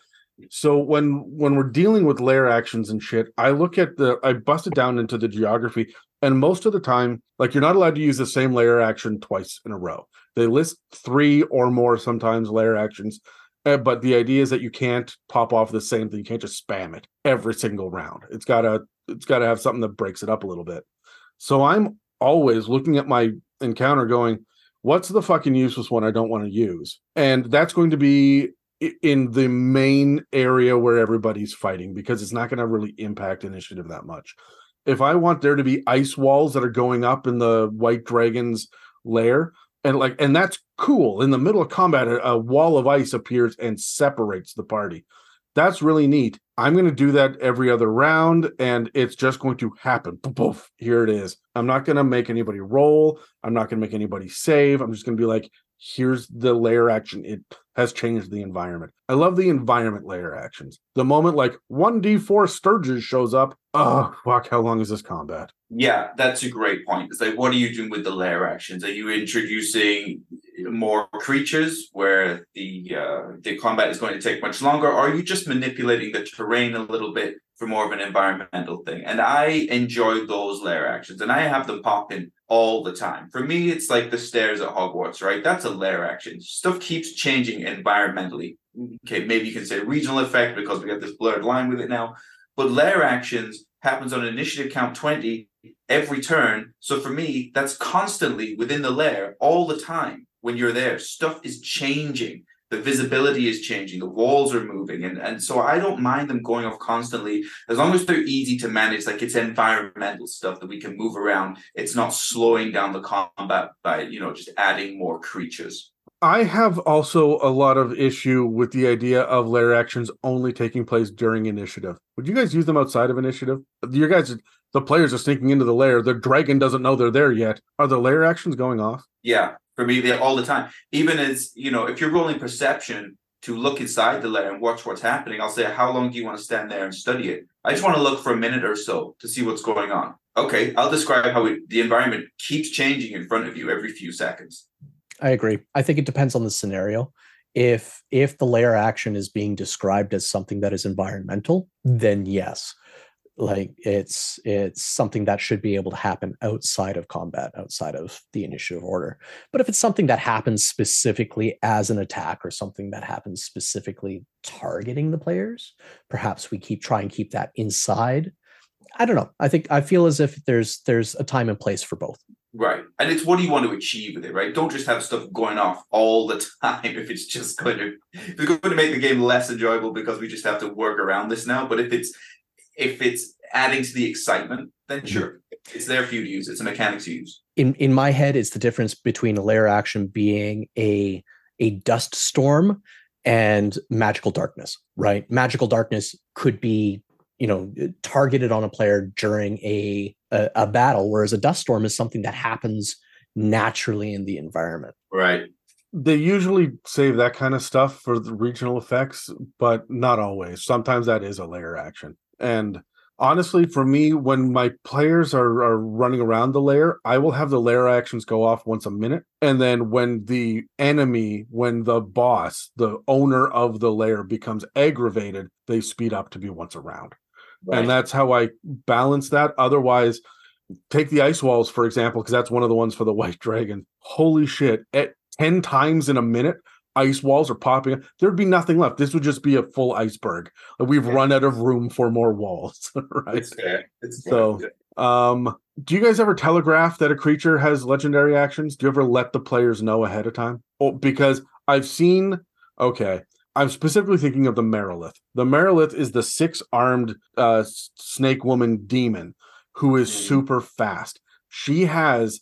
C: so when when we're dealing with lair actions and shit, I look at the I bust it down into the geography, and most of the time, like you're not allowed to use the same lair action twice in a row. They list three or more sometimes lair actions, uh, but the idea is that you can't pop off the same thing. You can't just spam it every single round. It's gotta it's gotta have something that breaks it up a little bit. So I'm always looking at my encounter, going, "What's the fucking useless one I don't want to use?" And that's going to be in the main area where everybody's fighting because it's not going to really impact initiative that much. If I want there to be ice walls that are going up in the white dragon's lair, and like, and that's cool. In the middle of combat, a, wall of ice appears and separates the party. That's really neat. I'm going to do that every other round, and it's just going to happen. Poof, here it is. I'm not going to make anybody roll. I'm not going to make anybody save. I'm just going to be like, here's the lair action. It has changed the environment. I love the environment lair actions. The moment like 1d4 Stirges shows up, oh, fuck, how long is this combat?
A: Yeah, that's a great point. It's like, what are you doing with the lair actions? Are you introducing more creatures where the uh, the combat is going to take much longer, or are you just manipulating the terrain a little bit for more of an environmental thing? And I enjoy those lair actions, and I have them pop in all the time. For me, it's like the stairs at Hogwarts, right? That's a lair action. Stuff keeps changing environmentally. Okay, maybe you can say regional effect because we have this blurred line with it now, but lair actions happens on initiative count 20 every turn. So for me, that's constantly within the lair all the time when you're there. Stuff is changing. The visibility is changing. The walls are moving. And, and so I don't mind them going off constantly as long as they're easy to manage. Like it's environmental stuff that we can move around. It's not slowing down the combat by, you know, just adding more creatures.
C: I have also a lot of issue with the idea of lair actions only taking place during initiative. Would you guys use them outside of initiative? Your guys the players are sneaking into the lair. The dragon doesn't know they're there yet. Are the lair actions going off?
A: Yeah, for me, they all the time. Even as you know, if you're rolling perception to look inside the lair and watch what's happening, I'll say, "How long do you want to stand there and study it?" I just want to look for a minute or so to see what's going on. Okay, I'll describe how it, the environment keeps changing in front of you every few seconds.
B: I agree. I think it depends on the scenario. If if the lair action is being described as something that is environmental, then yes like it's it's something that should be able to happen outside of combat outside of the initiative order but if it's something that happens specifically as an attack or something that happens specifically targeting the players perhaps we keep try and keep that inside i don't know i think i feel as if there's there's a time and place for both
A: Right. And it's what do you want to achieve with it, right? Don't just have stuff going off all the time if it's just going to if it's going to make the game less enjoyable because we just have to work around this now. But if it's if it's adding to the excitement, then mm-hmm. sure, it's there for you to use. It's a mechanic to use.
B: In in my head, it's the difference between a lair action being a a dust storm and magical darkness, right? Magical darkness could be, you know, targeted on a player during a, a, a battle, whereas a dust storm is something that happens naturally in the environment.
A: Right
C: they usually save that kind of stuff for the regional effects, but not always. Sometimes that is a lair action. And honestly, for me, when my players are, are running around the lair, I will have the lair actions go off once a minute. And then when the enemy, when the boss, the owner of the lair becomes aggravated, they speed up to be once around. Right. And that's how I balance that. Otherwise, take the ice walls, for example, because that's one of the ones for the white dragon. Holy shit. At 10 times in a minute, ice walls are popping there'd be nothing left. This would just be a full iceberg. We've run out of room for more walls right? It's fair. It's so um do you guys ever telegraph that a creature has legendary actions? Do you ever let the players know ahead of time? Oh, because i've seen okay i'm specifically thinking of the Marilith. the Marilith is the six armed uh snake woman demon who is mm. super fast. She has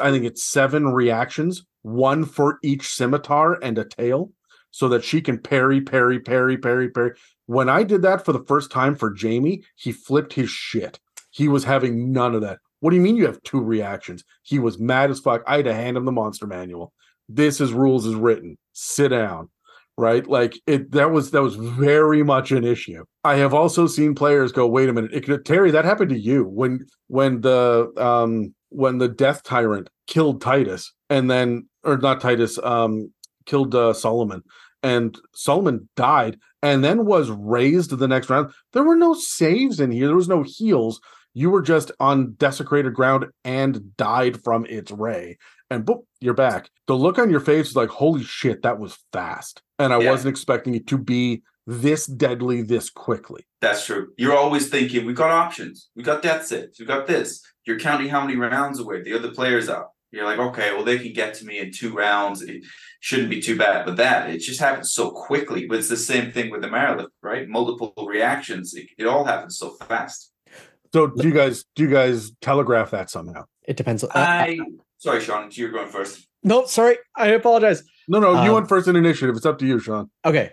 C: i think it's seven reactions one for each scimitar and a tail so that she can parry, parry, parry, parry, parry. When I did that for the first time for Jamie, he flipped his shit. He was having none of that. What do you mean you have two reactions? He was mad as fuck. I had to hand him the monster manual. This is rules is written. Sit down. Right? Like it that was that was very much an issue. I have also seen players go, wait a minute, it Terry, that happened to you when when the um when the death tyrant killed Titus and then or not Titus um killed uh, Solomon and Solomon died and then was raised the next round. There were no saves in here. There was no heals. You were just on desecrated ground and died from its ray. And boom, you're back. The look on your face is like, holy shit, that was fast. And I yeah. wasn't expecting it to be this deadly this quickly.
A: That's true. You're always thinking, we got options. We got death saves. We got this. You're counting how many rounds away the other player's up. You're like, okay, well, they can get to me in two rounds. It shouldn't be too bad. But that, it just happens so quickly. But it's the same thing with the Marilith, right? Multiple reactions. It, it all happens so fast.
C: So do you guys do you guys telegraph that somehow?
B: It depends.
A: Uh, I sorry, Sean, you're going first.
B: No, sorry, I apologize.
C: No, no, you um, went first in initiative. It's up to you, Sean.
B: Okay.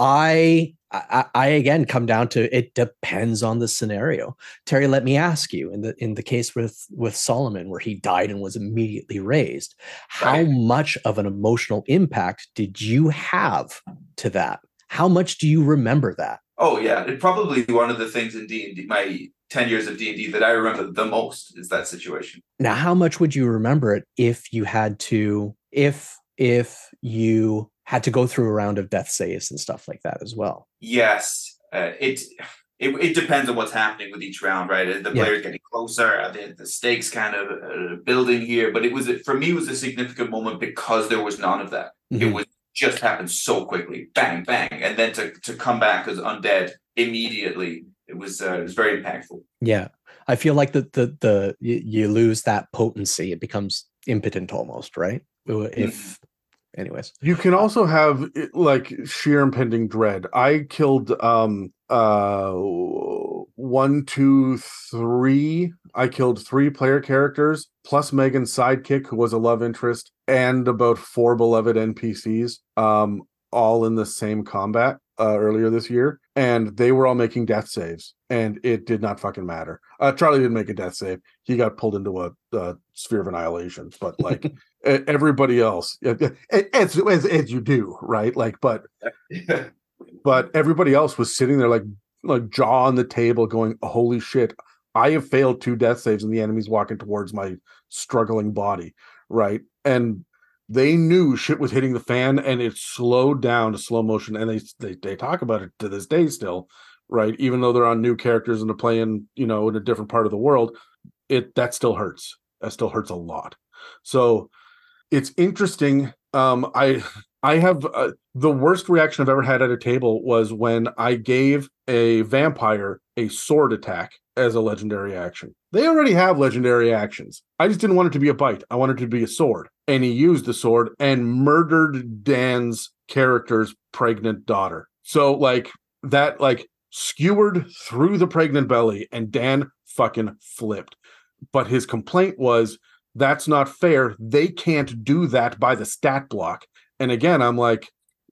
B: I, I, I again come down to it depends on the scenario. Terry, let me ask you in the in the case with with Solomon where he died and was immediately raised, how right. much of an emotional impact did you have to that? How much do you remember that?
A: Oh yeah, it probably one of the things in D and D, my ten years of D and D that I remember the most is that situation.
B: Now, how much would you remember it if you had to, if if you had to go through a round of death saves and stuff like that as well?
A: Yes, uh, it, it it depends on what's happening with each round, right? The
B: Yeah.
A: players getting closer, the, the stakes kind of uh, building here. But it was for me, it was a significant moment because there was none of that. It
B: Mhm.
A: was just happened so quickly, bang bang, and then to to come back as undead immediately. It was uh, it was very impactful.
B: Yeah, I feel like the the the you, you lose that potency. It becomes impotent almost, right? If, anyways,
C: You can also have like sheer impending dread. I killed um uh one, two, three. I killed three player characters plus Megan's sidekick, who was a love interest, and about four beloved NPCs, um, all in the same combat uh, earlier this year, and they were all making death saves, and it did not fucking matter. Uh, Charlie didn't make a death save; he got pulled into a, sphere of annihilation. But like everybody else, as, as as you do, right? Like, but but everybody else was sitting there like like jaw on the table going holy shit i have failed two death saves and the enemy's walking towards my struggling body right? And they knew shit was hitting the fan and it slowed down to slow motion and they they, they talk about it to this day still right? Even though they're on new characters and they're playing you know in a different part of the world it that still hurts. That still hurts a lot. So it's interesting um i i have uh, the worst reaction I've ever had at a table was when I gave a vampire a sword attack as a legendary action. They already have legendary actions. I just didn't want it to be a bite. I wanted it to be a sword. And he used the sword and murdered Dan's character's pregnant daughter. So like that like skewered through the pregnant belly and Dan fucking flipped. But his complaint was that's not fair. They can't do that by the stat block. And again, I'm like,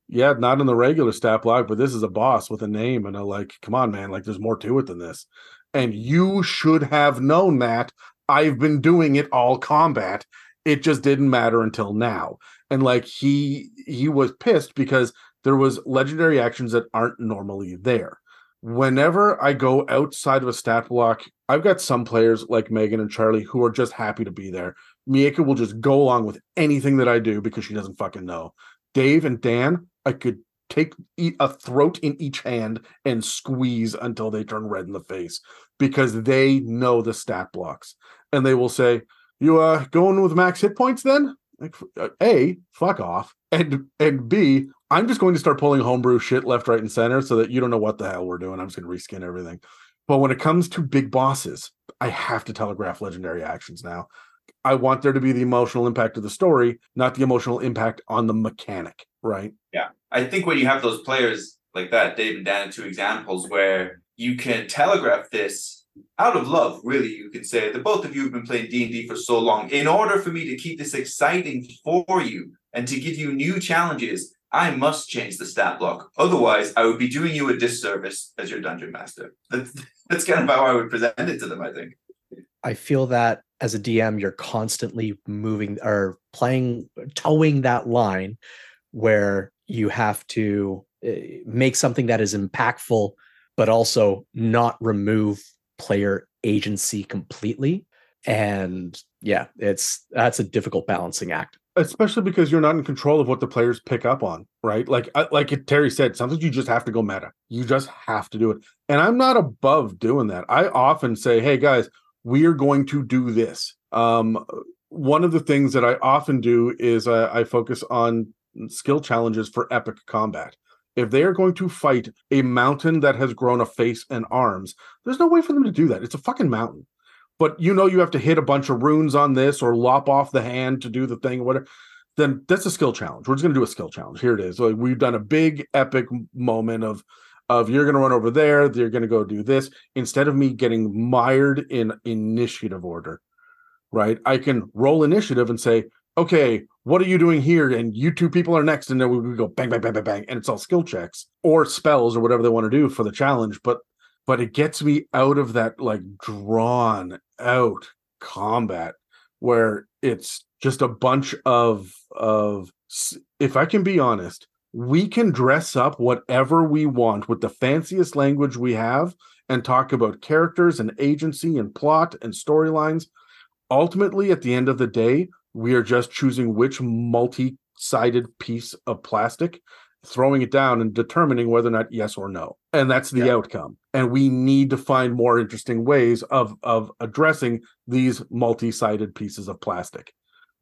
C: yeah, not in the regular stat block, but this is a boss with a name and a like, come on, man, like there's more to it than this. And you should have known that. I've been doing it all combat. It just didn't matter until now. And like he he was pissed because there was legendary actions that aren't normally there. Whenever I go outside of a stat block, I've got some players like Megan and Charlie who are just happy to be there. Miaca will just go along with anything that I do because she doesn't fucking know. Dave and Dan, I could take a throat in each hand and squeeze until they turn red in the face because they know the stat blocks and they will say, "You uh going with max hit points then?" Like uh, a fuck off and and b I'm just going to start pulling homebrew shit left, right, and center so that you don't know what the hell we're doing. I'm just going to reskin everything. But when it comes to big bosses, I have to telegraph legendary actions now. I want there to be the emotional impact of the story, not the emotional impact on the mechanic, right?
A: Yeah. I think when you have those players like that, Dave and Dan, two examples where you can telegraph this out of love, really, you can say that both of you have been playing D&D for so long. In order for me to keep this exciting for you and to give you new challenges, I must change the stat block. Otherwise, I would be doing you a disservice as your dungeon master. That's, that's kind of how I would present it to them, I think.
B: I feel that as a DM, you're constantly moving or playing, towing that line where you have to uh, make something that is impactful, but also not remove player agency completely. And yeah, it's that's a difficult balancing act.
C: Especially because you're not in control of what the players pick up on, right? Like, like Terry said, sometimes you just have to go meta. You just have to do it. And I'm not above doing that. I often say, "Hey guys, we are going to do this." Um, one of the things that I often do is uh, I focus on skill challenges for epic combat. If they are going to fight a mountain that has grown a face and arms, there's no way for them to do that. It's a fucking mountain. But you know you have to hit a bunch of runes on this or lop off the hand to do the thing, whatever. Then that's a skill challenge. We're just gonna do a skill challenge. Here it is. Like we've done a big epic moment of of you're gonna run over there, you're gonna go do this, instead of me getting mired in initiative order. Right. I can roll initiative and say, okay, what are you doing here? And you two people are next, and then we, we go bang, bang, bang, bang, bang, and it's all skill checks or spells or whatever they want to do for the challenge. But but it gets me out of that like drawn out combat where it's just a bunch of of if I can be honest, we can dress up whatever we want with the fanciest language we have and talk about characters and agency and plot and storylines. Ultimately, at the end of the day, we are just choosing which multi sided piece of plastic, throwing it down and determining whether or not yes or no. And that's the
A: Yeah.
C: outcome. And we need to find more interesting ways of of addressing these multi sided pieces of plastic.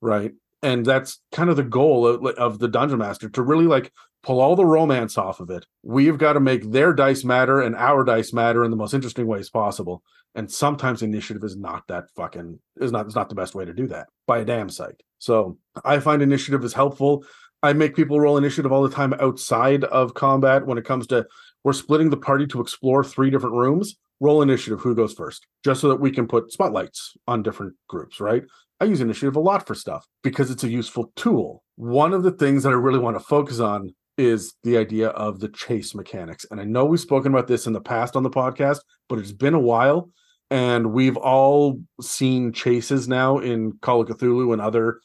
C: Right. And that's kind of the goal of, of the dungeon master to really like pull all the romance off of it. We've got to make their dice matter and our dice matter in the most interesting ways possible. And sometimes initiative is not that fucking is not is not the best way to do that by a damn sight. So I find initiative is helpful. I make people roll initiative all the time outside of combat when it comes to we're splitting the party to explore three different rooms. Roll initiative, who goes first, just so that we can put spotlights on different groups, right? I use initiative a lot for stuff because it's a useful tool. One of the things that I really want to focus on is the idea of the chase mechanics. And I know we've spoken about this in the past on the podcast, but it's been a while. And we've all seen chases now in Call of Cthulhu and other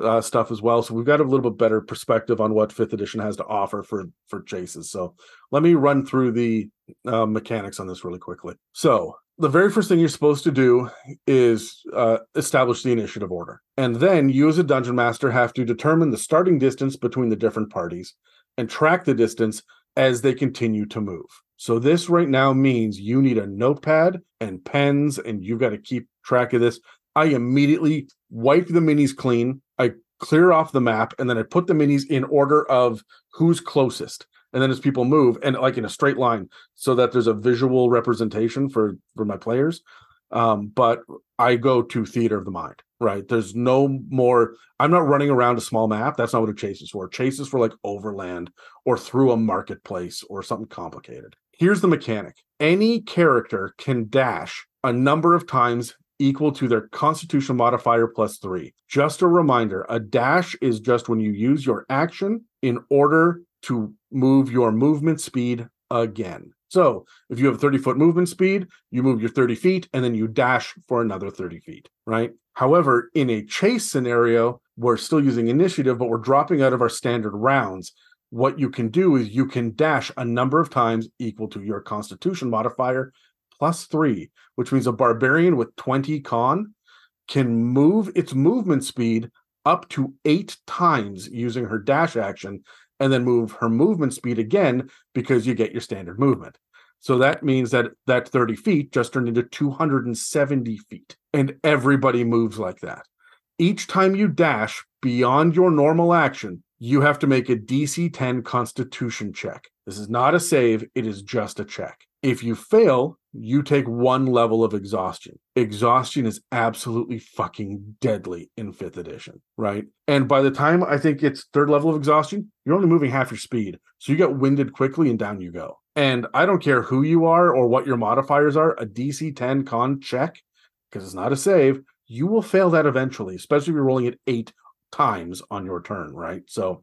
C: uh, stuff as well. So we've got a little bit better perspective on what fifth edition has to offer for for chases. So let me run through the uh, mechanics on this really quickly. So the very first thing you're supposed to do is uh, establish the initiative order, and then you as a dungeon master have to determine the starting distance between the different parties and track the distance as they continue to move. So this right now means you need a notepad and pens, and you've got to keep track of this. I immediately wipe the minis clean. I clear off the map, and then I put the minis in order of who's closest. And then as people move, and like in a straight line, so that there's a visual representation for for my players. Um, but I go to theater of the mind, right? There's no more. I'm not running around a small map. That's not what a chase is for. Chase is for like overland or through a marketplace or something complicated. Here's the mechanic any character can dash a number of times equal to their constitution modifier plus three. Just a reminder a dash is just when you use your action in order to move your movement speed again. So if you have 30 foot movement speed, you move your 30 feet and then you dash for another 30 feet, right? However, in a chase scenario, we're still using initiative, but we're dropping out of our standard rounds. What you can do is you can dash a number of times equal to your constitution modifier plus three, which means a barbarian with 20 con can move its movement speed up to eight times using her dash action and then move her movement speed again because you get your standard movement. So that means that that 30 feet just turned into 270 feet. And everybody moves like that. Each time you dash beyond your normal action, you have to make a DC 10 constitution check. This is not a save, it is just a check. If you fail, you take one level of exhaustion. Exhaustion is absolutely fucking deadly in fifth edition, right? And by the time I think it's third level of exhaustion, you're only moving half your speed. So you get winded quickly and down you go. And I don't care who you are or what your modifiers are, a DC 10 con check, because it's not a save, you will fail that eventually, especially if you're rolling it eight times on your turn, right? So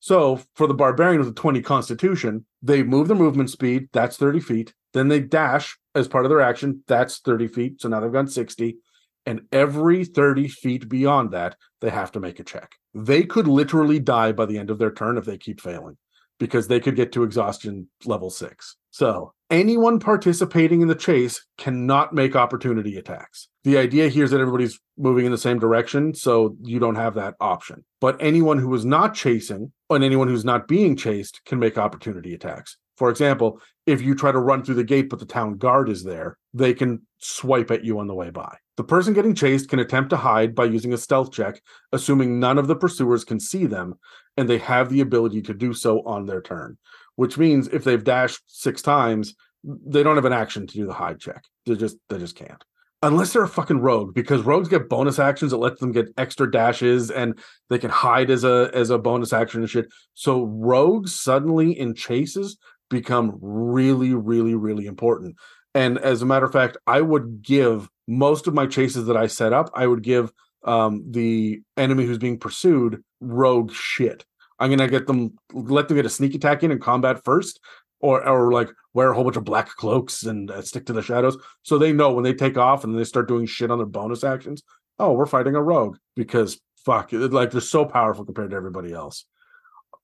C: so for the barbarian with a 20 constitution, they move their movement speed, that's 30 feet. Then they dash as part of their action, that's 30 feet. So now they've gone 60. And every 30 feet beyond that, they have to make a check. They could literally die by the end of their turn if they keep failing because they could get to exhaustion level six. So anyone participating in the chase cannot make opportunity attacks. The idea here is that everybody's moving in the same direction, so you don't have that option. But anyone who is not chasing and anyone who's not being chased can make opportunity attacks. For example, if you try to run through the gate but the town guard is there, they can swipe at you on the way by. The person getting chased can attempt to hide by using a stealth check, assuming none of the pursuers can see them and they have the ability to do so on their turn, which means if they've dashed six times, they don't have an action to do the hide check. They just they just can't. Unless they're a fucking rogue, because rogues get bonus actions that lets them get extra dashes and they can hide as a as a bonus action and shit. So rogues suddenly in chases become really, really, really important. And as a matter of fact, I would give most of my chases that I set up, I would give um, the enemy who's being pursued rogue shit. I'm gonna get them, let them get a sneak attack in and combat first, or or like wear a whole bunch of black cloaks and uh, stick to the shadows, so they know when they take off and they start doing shit on their bonus actions. Oh, we're fighting a rogue because fuck, it, like they're so powerful compared to everybody else.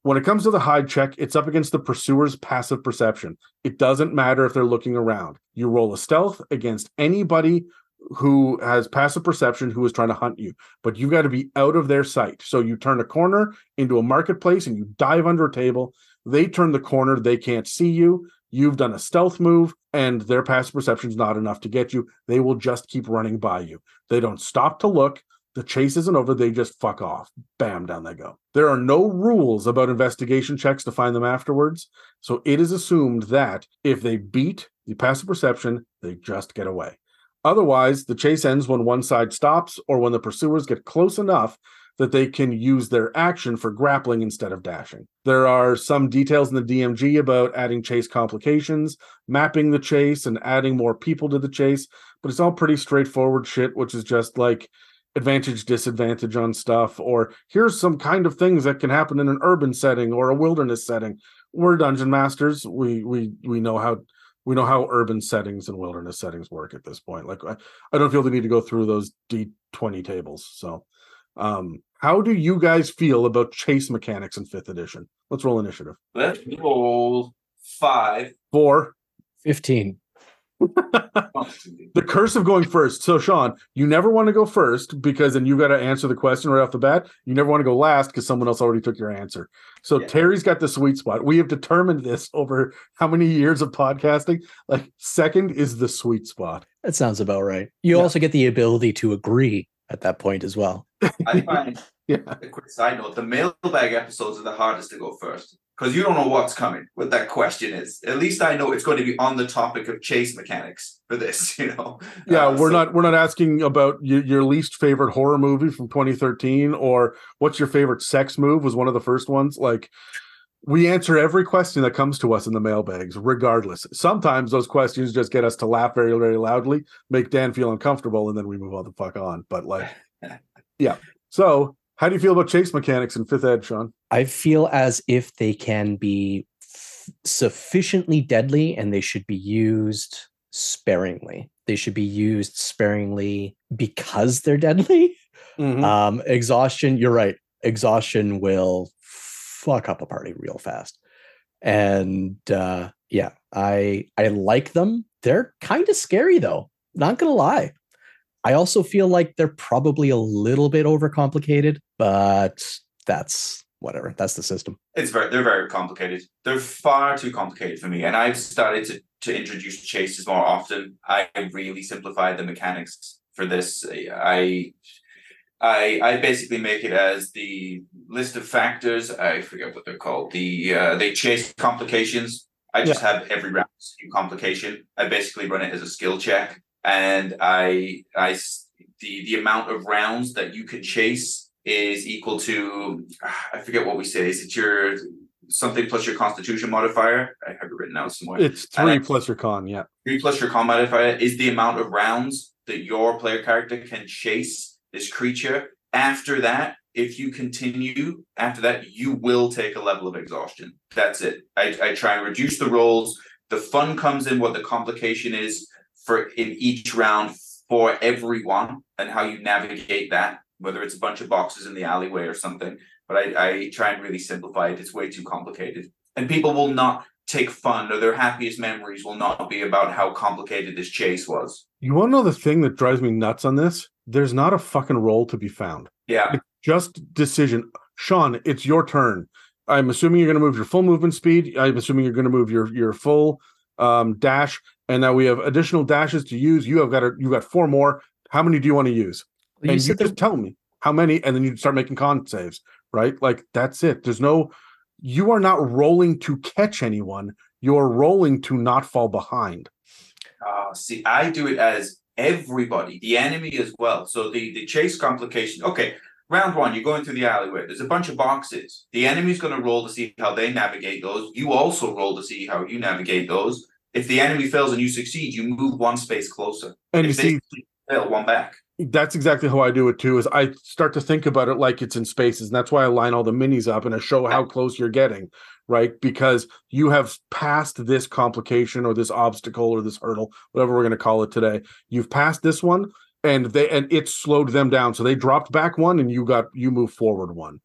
C: When it comes to the hide check, it's up against the pursuer's passive perception. It doesn't matter if they're looking around. You roll a stealth against anybody who has passive perception who is trying to hunt you, but you've got to be out of their sight. So you turn a corner into a marketplace and you dive under a table. They turn the corner, they can't see you. You've done a stealth move, and their passive perception is not enough to get you. They will just keep running by you. They don't stop to look. The chase isn't over. They just fuck off. Bam, down they go. There are no rules about investigation checks to find them afterwards. So it is assumed that if they beat the passive perception, they just get away. Otherwise, the chase ends when one side stops or when the pursuers get close enough that they can use their action for grappling instead of dashing. There are some details in the DMG about adding chase complications, mapping the chase, and adding more people to the chase, but it's all pretty straightforward shit, which is just like advantage disadvantage on stuff or here's some kind of things that can happen in an urban setting or a wilderness setting. We're dungeon masters. We we we know how we know how urban settings and wilderness settings work at this point. Like i, I don't feel the need to go through those d20 tables so um how do you guys feel about chase mechanics in fifth edition let's roll initiative
A: Let's roll five.
C: four
B: 15.
C: the curse of going first. So, Sean, you never want to go first because then you got to answer the question right off the bat. You never want to go last because someone else already took your answer. So,
A: Yeah.
C: Terry's got the sweet spot. We have determined this over how many years of podcasting. Like, second is the sweet spot.
B: That sounds about right. You
C: Yeah.
B: also get the ability to agree at that point as well.
A: I find
C: Yeah.
A: a quick side note: the mailbag episodes are the hardest to go first because you don't know what's coming. What that question is. At least I know it's going to be on the topic of chase mechanics for this. You know.
C: Yeah,
A: Uh,
C: we're
A: so-
C: not we're not asking about your, your least favorite horror movie from 2013 or what's your favorite sex move was one of the first ones. Like we answer every question that comes to us in the mailbags, regardless. Sometimes those questions just get us to laugh very, very loudly, make Dan feel uncomfortable, and then we move on the fuck on. But like, yeah. So, how do you feel about chase mechanics in fifth ed, Sean?
B: I feel as if they can be f- sufficiently deadly and they should be used sparingly. They should be used sparingly because they're deadly.
C: Mm-hmm.
B: Um, exhaustion, you're right. Exhaustion will fuck up a party real fast. And uh yeah, I I like them. They're kind of scary though. Not gonna lie. I also feel like they're probably a little bit overcomplicated, but that's whatever. That's the system.
A: It's very they're very complicated. They're far too complicated for me. And I've started to to introduce chases more often. I really simplified the mechanics for this. I I I basically make it as the list of factors. I forget what they're called. The uh, they chase complications. I just have every round new complication. I basically run it as a skill check, and I I the the amount of rounds that you can chase is equal to I forget what we say. Is it your something plus your Constitution modifier? I have it written out somewhere.
C: It's three
A: I-
C: plus your con, yeah.
A: Three plus your con modifier is the amount of rounds that your player character can chase this creature. After that, if you continue after that, you will take a level of exhaustion. That's it. I, I try and reduce the rolls. The fun comes in what the complication is for in each round for everyone and how you navigate that, whether it's a bunch of boxes in the alleyway or something. But I, I try and really simplify it. It's way too complicated. And people will not take fun or their happiest memories will not be about how complicated this chase was.
C: You want to know the thing that drives me nuts on this? There's not a fucking roll to be found.
A: Yeah.
C: Just decision. Sean, it's your turn. I'm assuming you're going to move your full movement speed. I'm assuming you're going to move your your full um, dash, and now we have additional dashes to use. You have got a, you got four more. How many do you want to use?
B: You
C: and you
B: said there-
C: just tell me how many, and then you start making con saves. Right? Like that's it. There's no. You are not rolling to catch anyone. You're rolling to not fall behind.
A: Uh, see, I do it as everybody, the enemy as well. So the the chase complication. Okay, round one, you're going through the alleyway. There's a bunch of boxes. The enemy's going to roll to see how they navigate those. You also roll to see how you navigate those. If the enemy fails and you succeed, you move one space closer.
C: And you
A: if they
C: see,
A: fail, one back.
C: That's exactly how I do it too. Is I start to think about it like it's in spaces, and that's why I line all the minis up and I show how close you're getting, right? Because you have passed this complication or this obstacle or this hurdle, whatever we're going to call it today. You've passed this one, and they and it slowed them down, so they dropped back one, and you got you move forward one.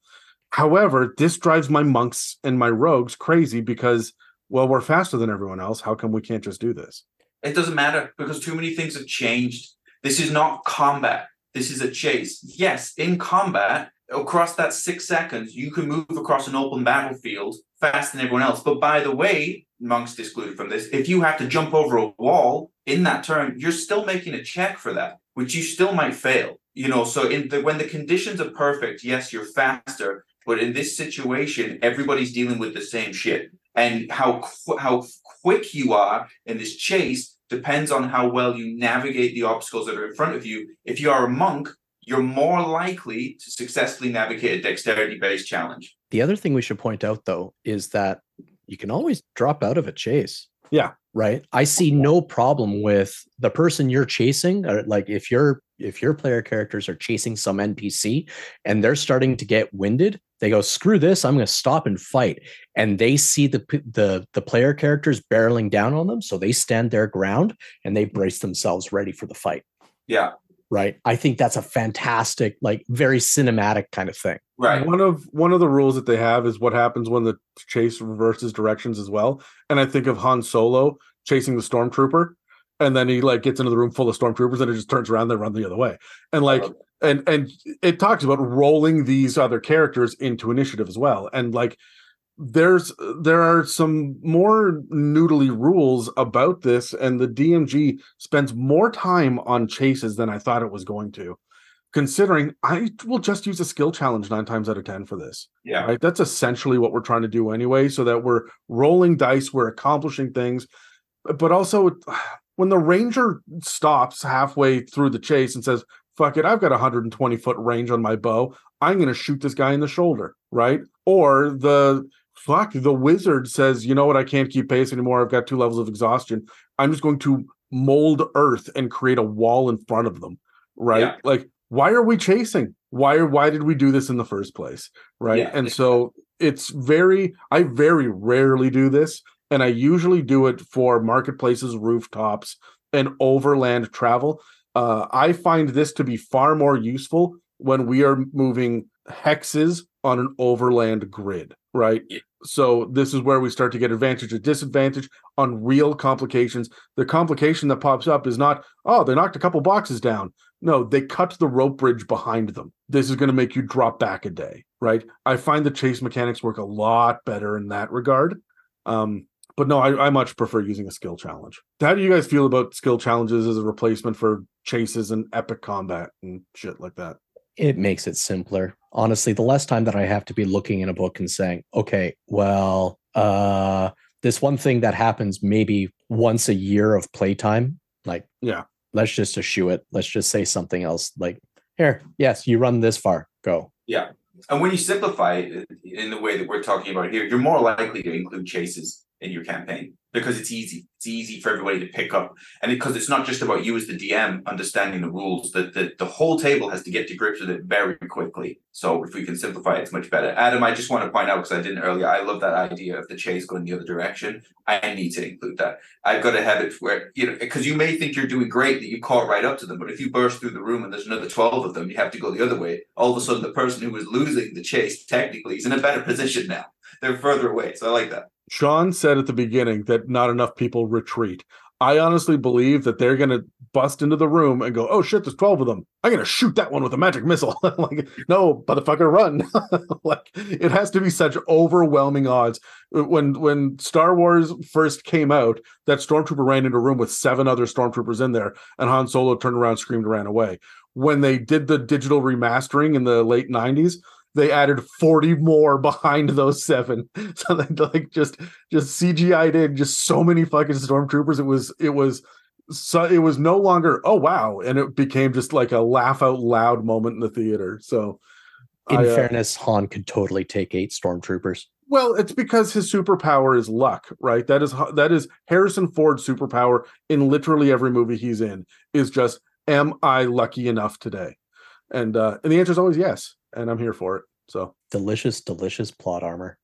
C: However, this drives my monks and my rogues crazy because, well, we're faster than everyone else. How come we can't just do this?
A: It doesn't matter because too many things have changed. This is not combat. This is a chase. Yes, in combat, across that six seconds, you can move across an open battlefield faster than everyone else. But by the way, monks excluded from this, if you have to jump over a wall in that turn, you're still making a check for that, which you still might fail. You know, so in the when the conditions are perfect, yes, you're faster, but in this situation, everybody's dealing with the same shit. And how qu- how quick you are in this chase depends on how well you navigate the obstacles that are in front of you. If you are a monk, you're more likely to successfully navigate a dexterity based challenge.
B: The other thing we should point out, though, is that you can always drop out of a chase.
C: Yeah.
B: Right. I see no problem with the person you're chasing. Or like if your if your player characters are chasing some NPC and they're starting to get winded, they go, "Screw this! I'm going to stop and fight." And they see the the the player characters barreling down on them, so they stand their ground and they brace themselves ready for the fight.
A: Yeah.
B: Right. I think that's a fantastic, like very cinematic kind of thing.
A: Right.
C: One of one of the rules that they have is what happens when the chase reverses directions as well. And I think of Han Solo chasing the stormtrooper, and then he like gets into the room full of stormtroopers, and it just turns around, they run the other way. And like and and it talks about rolling these other characters into initiative as well. And like there's there are some more noodly rules about this, and the DMG spends more time on chases than I thought it was going to. Considering I will just use a skill challenge nine times out of ten for this.
A: Yeah.
C: Right. That's essentially what we're trying to do anyway, so that we're rolling dice, we're accomplishing things, but also when the ranger stops halfway through the chase and says, fuck it, I've got a 120 foot range on my bow. I'm going to shoot this guy in the shoulder, right? Or the fuck, the wizard says, you know what, I can't keep pace anymore. I've got two levels of exhaustion. I'm just going to mold earth and create a wall in front of them, right?
A: Yeah.
C: Like, why are we chasing? Why are why did we do this in the first place? Right.
A: Yeah.
C: And so it's very, I very rarely do this. And I usually do it for marketplaces, rooftops, and overland travel uh, I find this to be far more useful when we are moving hexes on an overland grid, right? So this is where we start to get advantage or disadvantage on real complications. The complication that pops up is not, oh, they knocked a couple boxes down. No, they cut the rope bridge behind them. This is going to make you drop back a day, right? I find the chase mechanics work a lot better in that regard. Um, but no, I, I much prefer using a skill challenge. How do you guys feel about skill challenges as a replacement for chases and epic combat and shit like that?
B: It makes it simpler. Honestly, the less time that I have to be looking in a book and saying, okay, well, uh, this one thing that happens maybe once a year of playtime, like,
C: Yeah.
B: let's just eschew it. Let's just say something else. Like, here, yes, you run this far, go. Yeah.
A: And when you simplify it in the way that we're talking about here, you're more likely to include chases in your campaign because it's easy. It's easy for everybody to pick up. And because it's not just about you as the DM understanding the rules, that the, the whole table has to get to grips with it very quickly. So if we can simplify it, it's much better. Adam, I just want to point out because I didn't earlier, I love that idea of the chase going the other direction. I need to include that. I've got a habit where, you know, because you may think you're doing great that you caught right up to them, but if you burst through the room and there's another 12 of them, you have to go the other way. All of a sudden, the person who was losing the chase technically is in a better position now. They're further away. So I like that.
C: Sean said at the beginning that not enough people retreat. I honestly believe that they're going to bust into the room and go, "Oh shit, there's 12 of them. I'm going to shoot that one with a magic missile." like, no, motherfucker, run. like it has to be such overwhelming odds. Uh, when when Star Wars first came out, that stormtrooper ran into a room with seven other stormtroopers in there and Han Solo turned around, screamed, and ran away. When they did the digital remastering in the late 90s, they added 40 more behind those seven. So they like just just cgi'd in just so many fucking stormtroopers. It was it was so it was no longer oh wow and it became just like a laugh out loud moment in the theater. So
B: In
C: I, uh,
B: fairness, Han could totally take eight stormtroopers.
C: well it's because his superpower is luck right? That is that is harrison ford's superpower in literally every movie he's in is just am i lucky enough today? And uh and the answer is always yes and i'm here for it so
B: Delicious, delicious plot armor.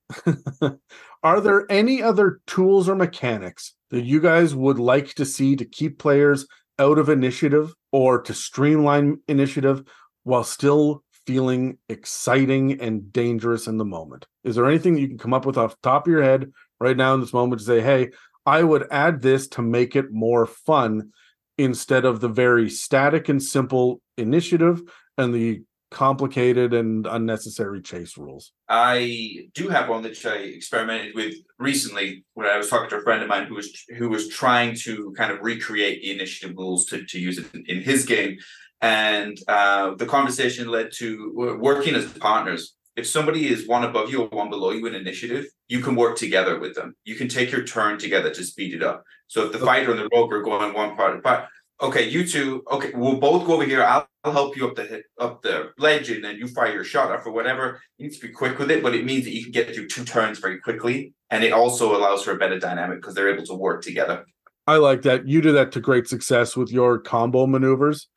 C: Are there any other tools or mechanics that you guys would like to see to keep players out of initiative or to streamline initiative while still feeling exciting and dangerous in the moment. Is there anything that you can come up with off the top of your head right now in this moment to say, hey, I would add this to make it more fun instead of the very static and simple initiative and the complicated and unnecessary chase rules.
A: I do have one that I experimented with recently when I was talking to a friend of mine who was who was trying to kind of recreate the initiative rules to, to use it in, in his game. And uh, the conversation led to working as partners. If somebody is one above you or one below you in initiative, you can work together with them. You can take your turn together to speed it up. So if the fighter and the rogue are going one part apart, okay, you two, okay, we'll both go over here. I'll, I'll help you up the up the ledge, and then you fire your shot off or whatever. You need to be quick with it, but it means that you can get through two turns very quickly, and it also allows for a better dynamic because they're able to work together.
C: I like that. You did that to great success with your combo maneuvers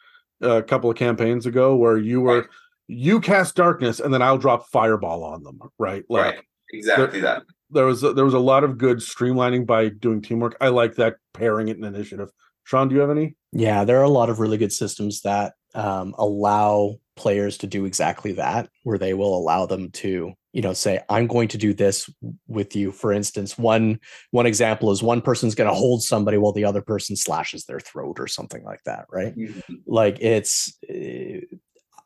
C: uh, a couple of campaigns ago, where you were right. you cast darkness, and then I'll drop fireball on them. Right,
A: like right. exactly
C: there,
A: that.
C: There was a, there was a lot of good streamlining by doing teamwork. I like that pairing it in initiative. Sean, do you have any?
B: Yeah, there are a lot of really good systems that um, allow players to do exactly that, where they will allow them to, you know, say, "I'm going to do this with you." For instance, one one example is one person's going to hold somebody while the other person slashes their throat or something like that, right? Mm-hmm. Like it's. Uh,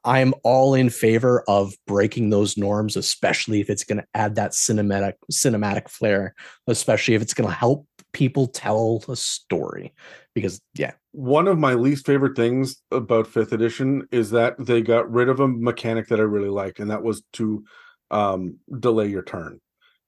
B: I'm all in favor of breaking those norms, especially if it's going to add that cinematic cinematic flair, especially if it's going to help people tell a story because yeah.
C: One of my least favorite things about fifth edition is that they got rid of a mechanic that i really liked and that was to um, delay your turn.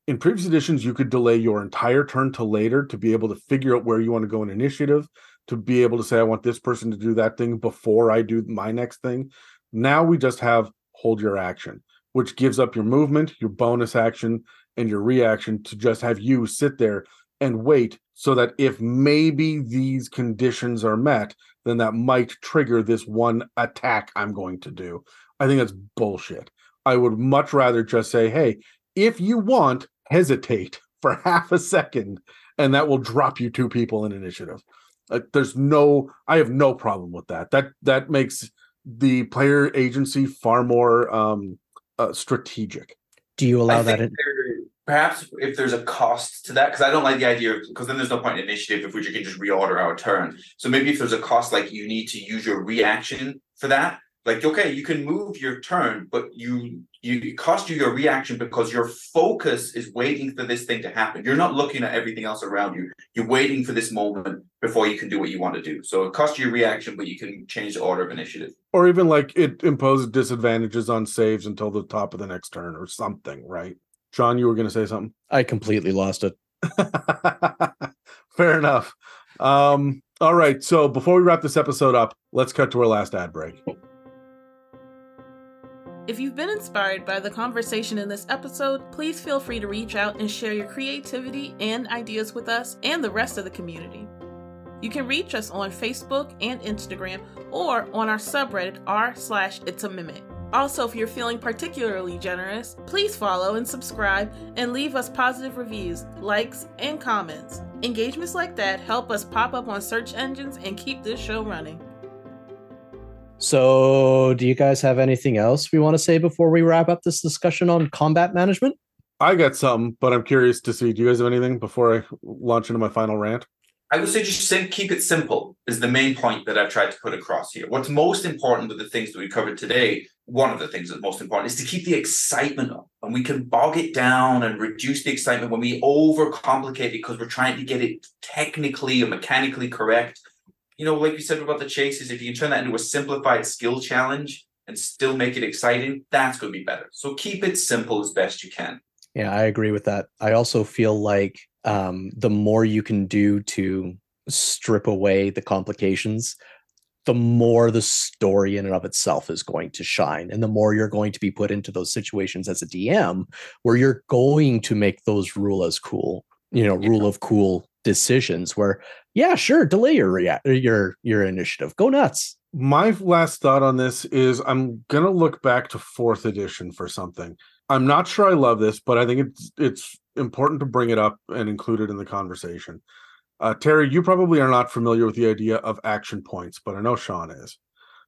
C: In previous editions you could delay your entire turn to later to be able to figure out where you want to go in initiative to be able to say i want this person to do that thing before i do my next thing. Now we just have hold your action which gives up your movement your bonus action and your reaction to just have you sit there and wait so that if maybe these conditions are met, then that might trigger this one attack I'm going to do. I think that's bullshit. I would much rather just say, hey, if you want, hesitate for half a second, and that will drop you two people in initiative. Like, there's no, I have no problem with that. That that makes the player agency far more um, uh, strategic.
B: Do you allow that? In-
A: perhaps if there's a cost to that, because I don't like the idea of because then there's no point in initiative if we can just reorder our turn. So maybe if there's a cost, like you need to use your reaction for that. Like okay, you can move your turn, but you you it cost you your reaction because your focus is waiting for this thing to happen. You're not looking at everything else around you. You're waiting for this moment before you can do what you want to do. So it costs you reaction, but you can change the order of initiative.
C: Or even like it imposes disadvantages on saves until the top of the next turn or something, right? John, you were going to say something.
B: I completely lost it.
C: Fair enough. Um, all right. So before we wrap this episode up, let's cut to our last ad break.
D: If you've been inspired by the conversation in this episode, please feel free to reach out and share your creativity and ideas with us and the rest of the community. You can reach us on Facebook and Instagram or on our subreddit r slash it's a mimic. Also, if you're feeling particularly generous, please follow and subscribe and leave us positive reviews, likes, and comments. Engagements like that help us pop up on search engines and keep this show running.
B: So, do you guys have anything else we want to say before we wrap up this discussion on combat management?
C: I got some, but I'm curious to see. Do you guys have anything before I launch into my final rant?
A: I would say just keep it simple is the main point that I've tried to put across here. What's most important with the things that we covered today, one of the things that's most important is to keep the excitement up. And we can bog it down and reduce the excitement when we overcomplicate it because we're trying to get it technically or mechanically correct. You know, like you said about the chases, if you can turn that into a simplified skill challenge and still make it exciting, that's going to be better. So keep it simple as best you can.
B: Yeah, I agree with that. I also feel like um, the more you can do to strip away the complications, the more the story in and of itself is going to shine. And the more you're going to be put into those situations as a DM where you're going to make those rule as cool, you know, yeah. rule of cool decisions where, yeah, sure, delay your react your your initiative. Go nuts.
C: My last thought on this is I'm gonna look back to fourth edition for something. I'm not sure I love this, but I think it's it's important to bring it up and include it in the conversation. Uh, Terry, you probably are not familiar with the idea of action points, but I know Sean is.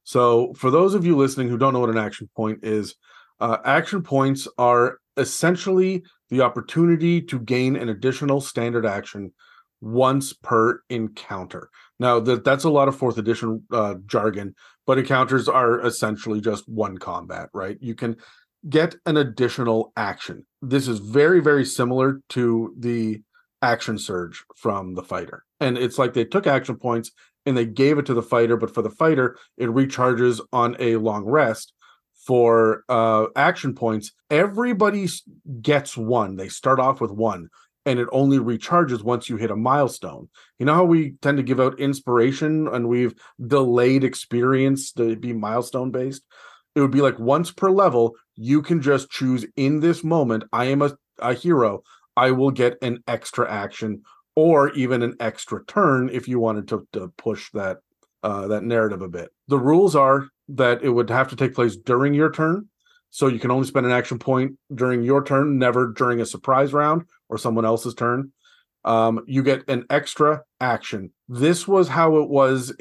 C: So, for those of you listening who don't know what an action point is, uh, action points are essentially the opportunity to gain an additional standard action once per encounter. Now, that that's a lot of fourth edition uh, jargon, but encounters are essentially just one combat, right? You can get an additional action. This is very, very similar to the action surge from the fighter. And it's like they took action points and they gave it to the fighter, but for the fighter, it recharges on a long rest. For uh, action points, everybody gets one. They start off with one, and it only recharges once you hit a milestone. You know how we tend to give out inspiration and we've delayed experience to be milestone based? It would be like once per level, you can just choose in this moment, I am a, a hero. I will get an extra action or even an extra turn if you wanted to, to push that uh, that narrative a bit. The rules are that it would have to take place during your turn. So you can only spend an action point during your turn, never during a surprise round or someone else's turn. Um, you get an extra action. This was how it was.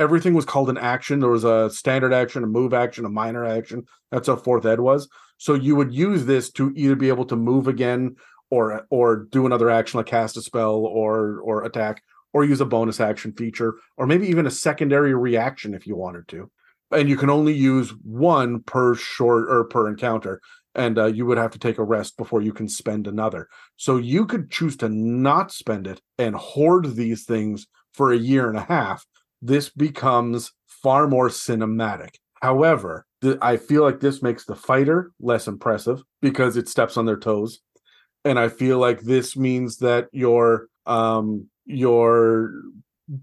C: Everything was called an action. There was a standard action, a move action, a minor action. That's how fourth ed was. So you would use this to either be able to move again or or do another action like cast a spell or or attack or use a bonus action feature or maybe even a secondary reaction if you wanted to and you can only use one per short or per encounter and uh, you would have to take a rest before you can spend another so you could choose to not spend it and hoard these things for a year and a half this becomes far more cinematic however i feel like this makes the fighter less impressive because it steps on their toes and I feel like this means that your um your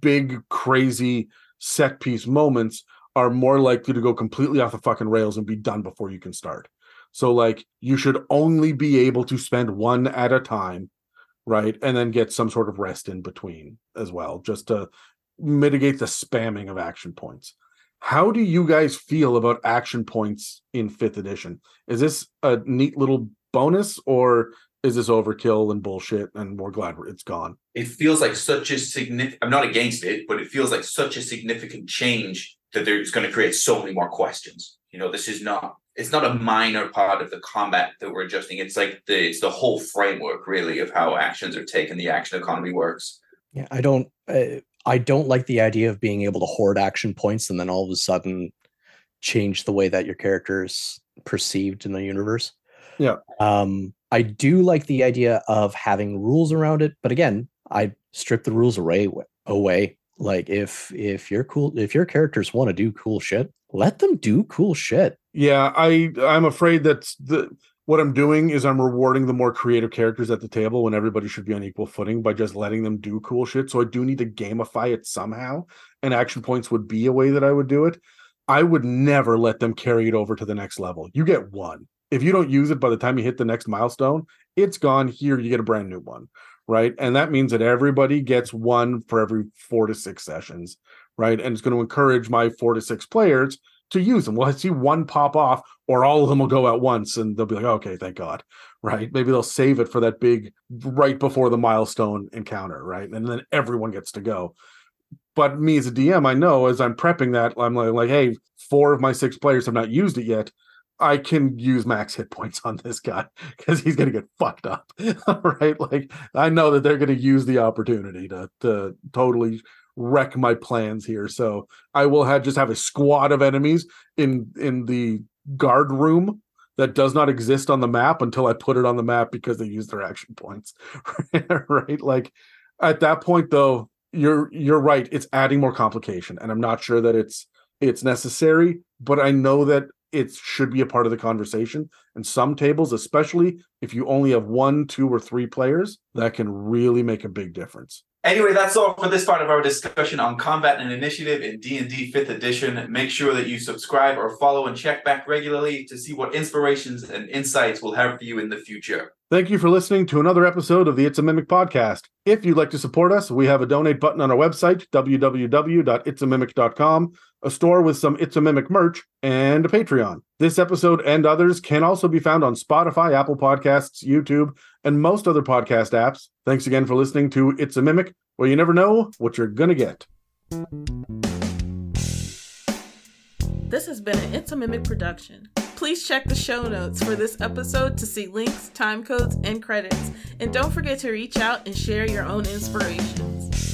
C: big crazy set piece moments are more likely to go completely off the fucking rails and be done before you can start. So like you should only be able to spend one at a time, right? And then get some sort of rest in between as well, just to mitigate the spamming of action points. How do you guys feel about action points in 5th edition? Is this a neat little bonus or is this overkill and bullshit and we're glad it's gone
A: it feels like such a significant i'm not against it but it feels like such a significant change that there's going to create so many more questions you know this is not it's not a minor part of the combat that we're adjusting it's like the it's the whole framework really of how actions are taken the action economy works
B: yeah i don't uh, i don't like the idea of being able to hoard action points and then all of a sudden change the way that your character is perceived in the universe
C: yeah
B: um I do like the idea of having rules around it, but again, I strip the rules away away. Like if if your cool if your characters want to do cool shit, let them do cool shit.
C: Yeah, I I'm afraid that the what I'm doing is I'm rewarding the more creative characters at the table when everybody should be on equal footing by just letting them do cool shit. So I do need to gamify it somehow, and action points would be a way that I would do it. I would never let them carry it over to the next level. You get one if you don't use it by the time you hit the next milestone, it's gone. Here, you get a brand new one, right? And that means that everybody gets one for every four to six sessions, right? And it's going to encourage my four to six players to use them. Well, I see one pop off, or all of them will go at once, and they'll be like, okay, thank God, right? Maybe they'll save it for that big right before the milestone encounter, right? And then everyone gets to go. But me as a DM, I know as I'm prepping that, I'm like, like, hey, four of my six players have not used it yet I can use max hit points on this guy because he's going to get fucked up, right? Like I know that they're going to use the opportunity to to totally wreck my plans here. So I will have just have a squad of enemies in in the guard room that does not exist on the map until I put it on the map because they use their action points, right? Like at that point, though, you're you're right. It's adding more complication, and I'm not sure that it's it's necessary. But I know that it should be a part of the conversation. And some tables, especially if you only have one, two, or three players, that can really make a big difference.
A: Anyway, that's all for this part of our discussion on combat and initiative in D&D 5th edition. Make sure that you subscribe or follow and check back regularly to see what inspirations and insights will have for you in the future.
C: Thank you for listening to another episode of the It's a Mimic podcast. If you'd like to support us, we have a donate button on our website, www.itsamimic.com, a store with some It's a Mimic merch, and a Patreon. This episode and others can also be found on Spotify, Apple Podcasts, YouTube, and most other podcast apps. Thanks again for listening to It's a Mimic, where you never know what you're going to get.
D: This has been an It's a Mimic production. Please check the show notes for this episode to see links, time codes, and credits. And don't forget to reach out and share your own inspirations.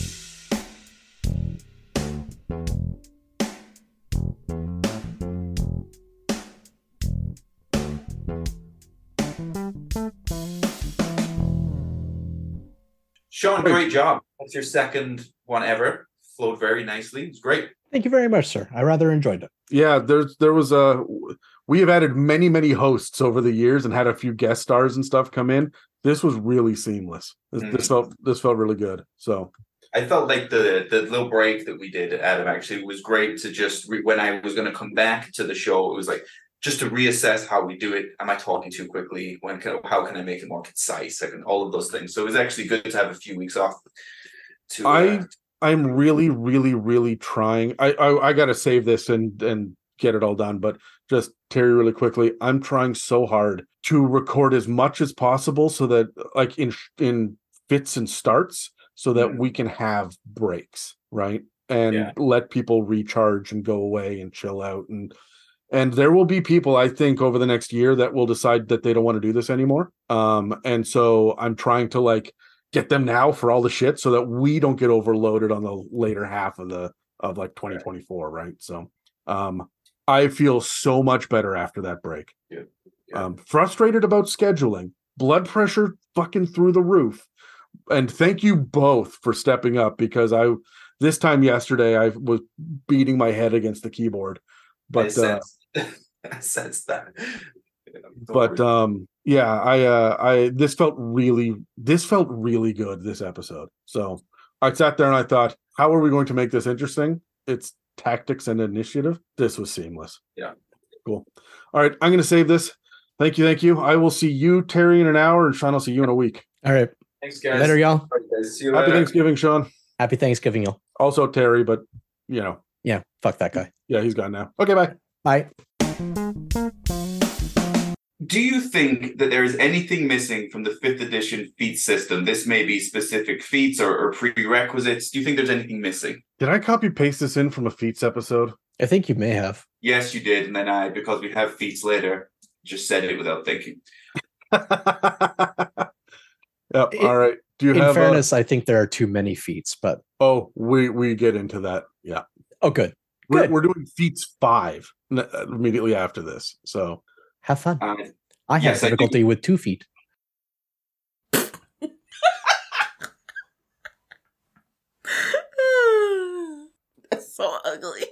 A: Sean,
C: Great.
A: great job. That's your second one ever. Flowed very nicely. It's great.
B: Thank you very much, sir. I rather enjoyed it.
C: Yeah, there's there was a we have added many many hosts over the years and had a few guest stars and stuff come in. This was really seamless. This, this
A: Mhm.
C: felt this felt really good. So
A: I felt like the the little break that we did, Adam, actually was great to just re- when I was going to come back to the show, it was like just to reassess how we do it. Am I talking too quickly? When can how can I make it more concise? Like, and all of those things. So it was actually good to have a few weeks off. To
C: I
A: uh,
C: I'm really really really trying. I I, I got to save this and and get it all done. But just Terry, really quickly, I'm trying so hard to record as much as possible so that like in in fits and starts so that
A: Mhm.
C: we can have breaks right and
A: Yeah.
C: let people recharge and go away and chill out and and there will be people i think over the next year that will decide that they don't want to do this anymore. Um and so i'm trying to like get them now for all the shit so that we don't get overloaded on the later half of the of like 2024 right? So um i feel so much better after that break.
A: Yeah. Yeah.
C: um frustrated about scheduling blood pressure fucking through the roof. And thank you both for stepping up because i this time yesterday i was beating my head against the keyboard
A: I
C: but uh,
A: sensed, I sensed that. Yeah, don't
C: but
A: worry.
C: um yeah i uh i this felt really this felt really good this episode so i sat there and i thought how are we going to make this interesting it's tactics and initiative this was seamless
A: Yeah.
C: cool all right i'm gonna save this thank you thank you i will see you terry in an hour and sean i'll see you in a week
B: All right.
A: thanks, guys.
B: Later, y'all.
A: All right, guys. See you
C: happy
A: later.
C: thanksgiving sean
B: Happy Thanksgiving, y'all.
C: also terry but you know
B: Yeah. Fuck that guy.
C: Yeah he's gone now okay bye
B: Bye.
A: Do you think that there is anything missing from the fifth edition feat system? This may be specific feats or, or prerequisites. Do you think there's anything missing?
C: did i copy paste this in from a feats episode
B: I think you may have.
A: Yes, you did, and then I, because we have feats later, just said it without thinking.
C: yep
B: In-
C: all right do you
B: In
C: have
B: fairness, I think there are too many feats, but
C: oh we we get into that yeah
B: oh, good.
C: We're, we're doing feats five immediately after this. So
B: Have fun.
A: Uh,
B: I have
A: yes, I
B: difficulty with two feet.
D: That's so ugly.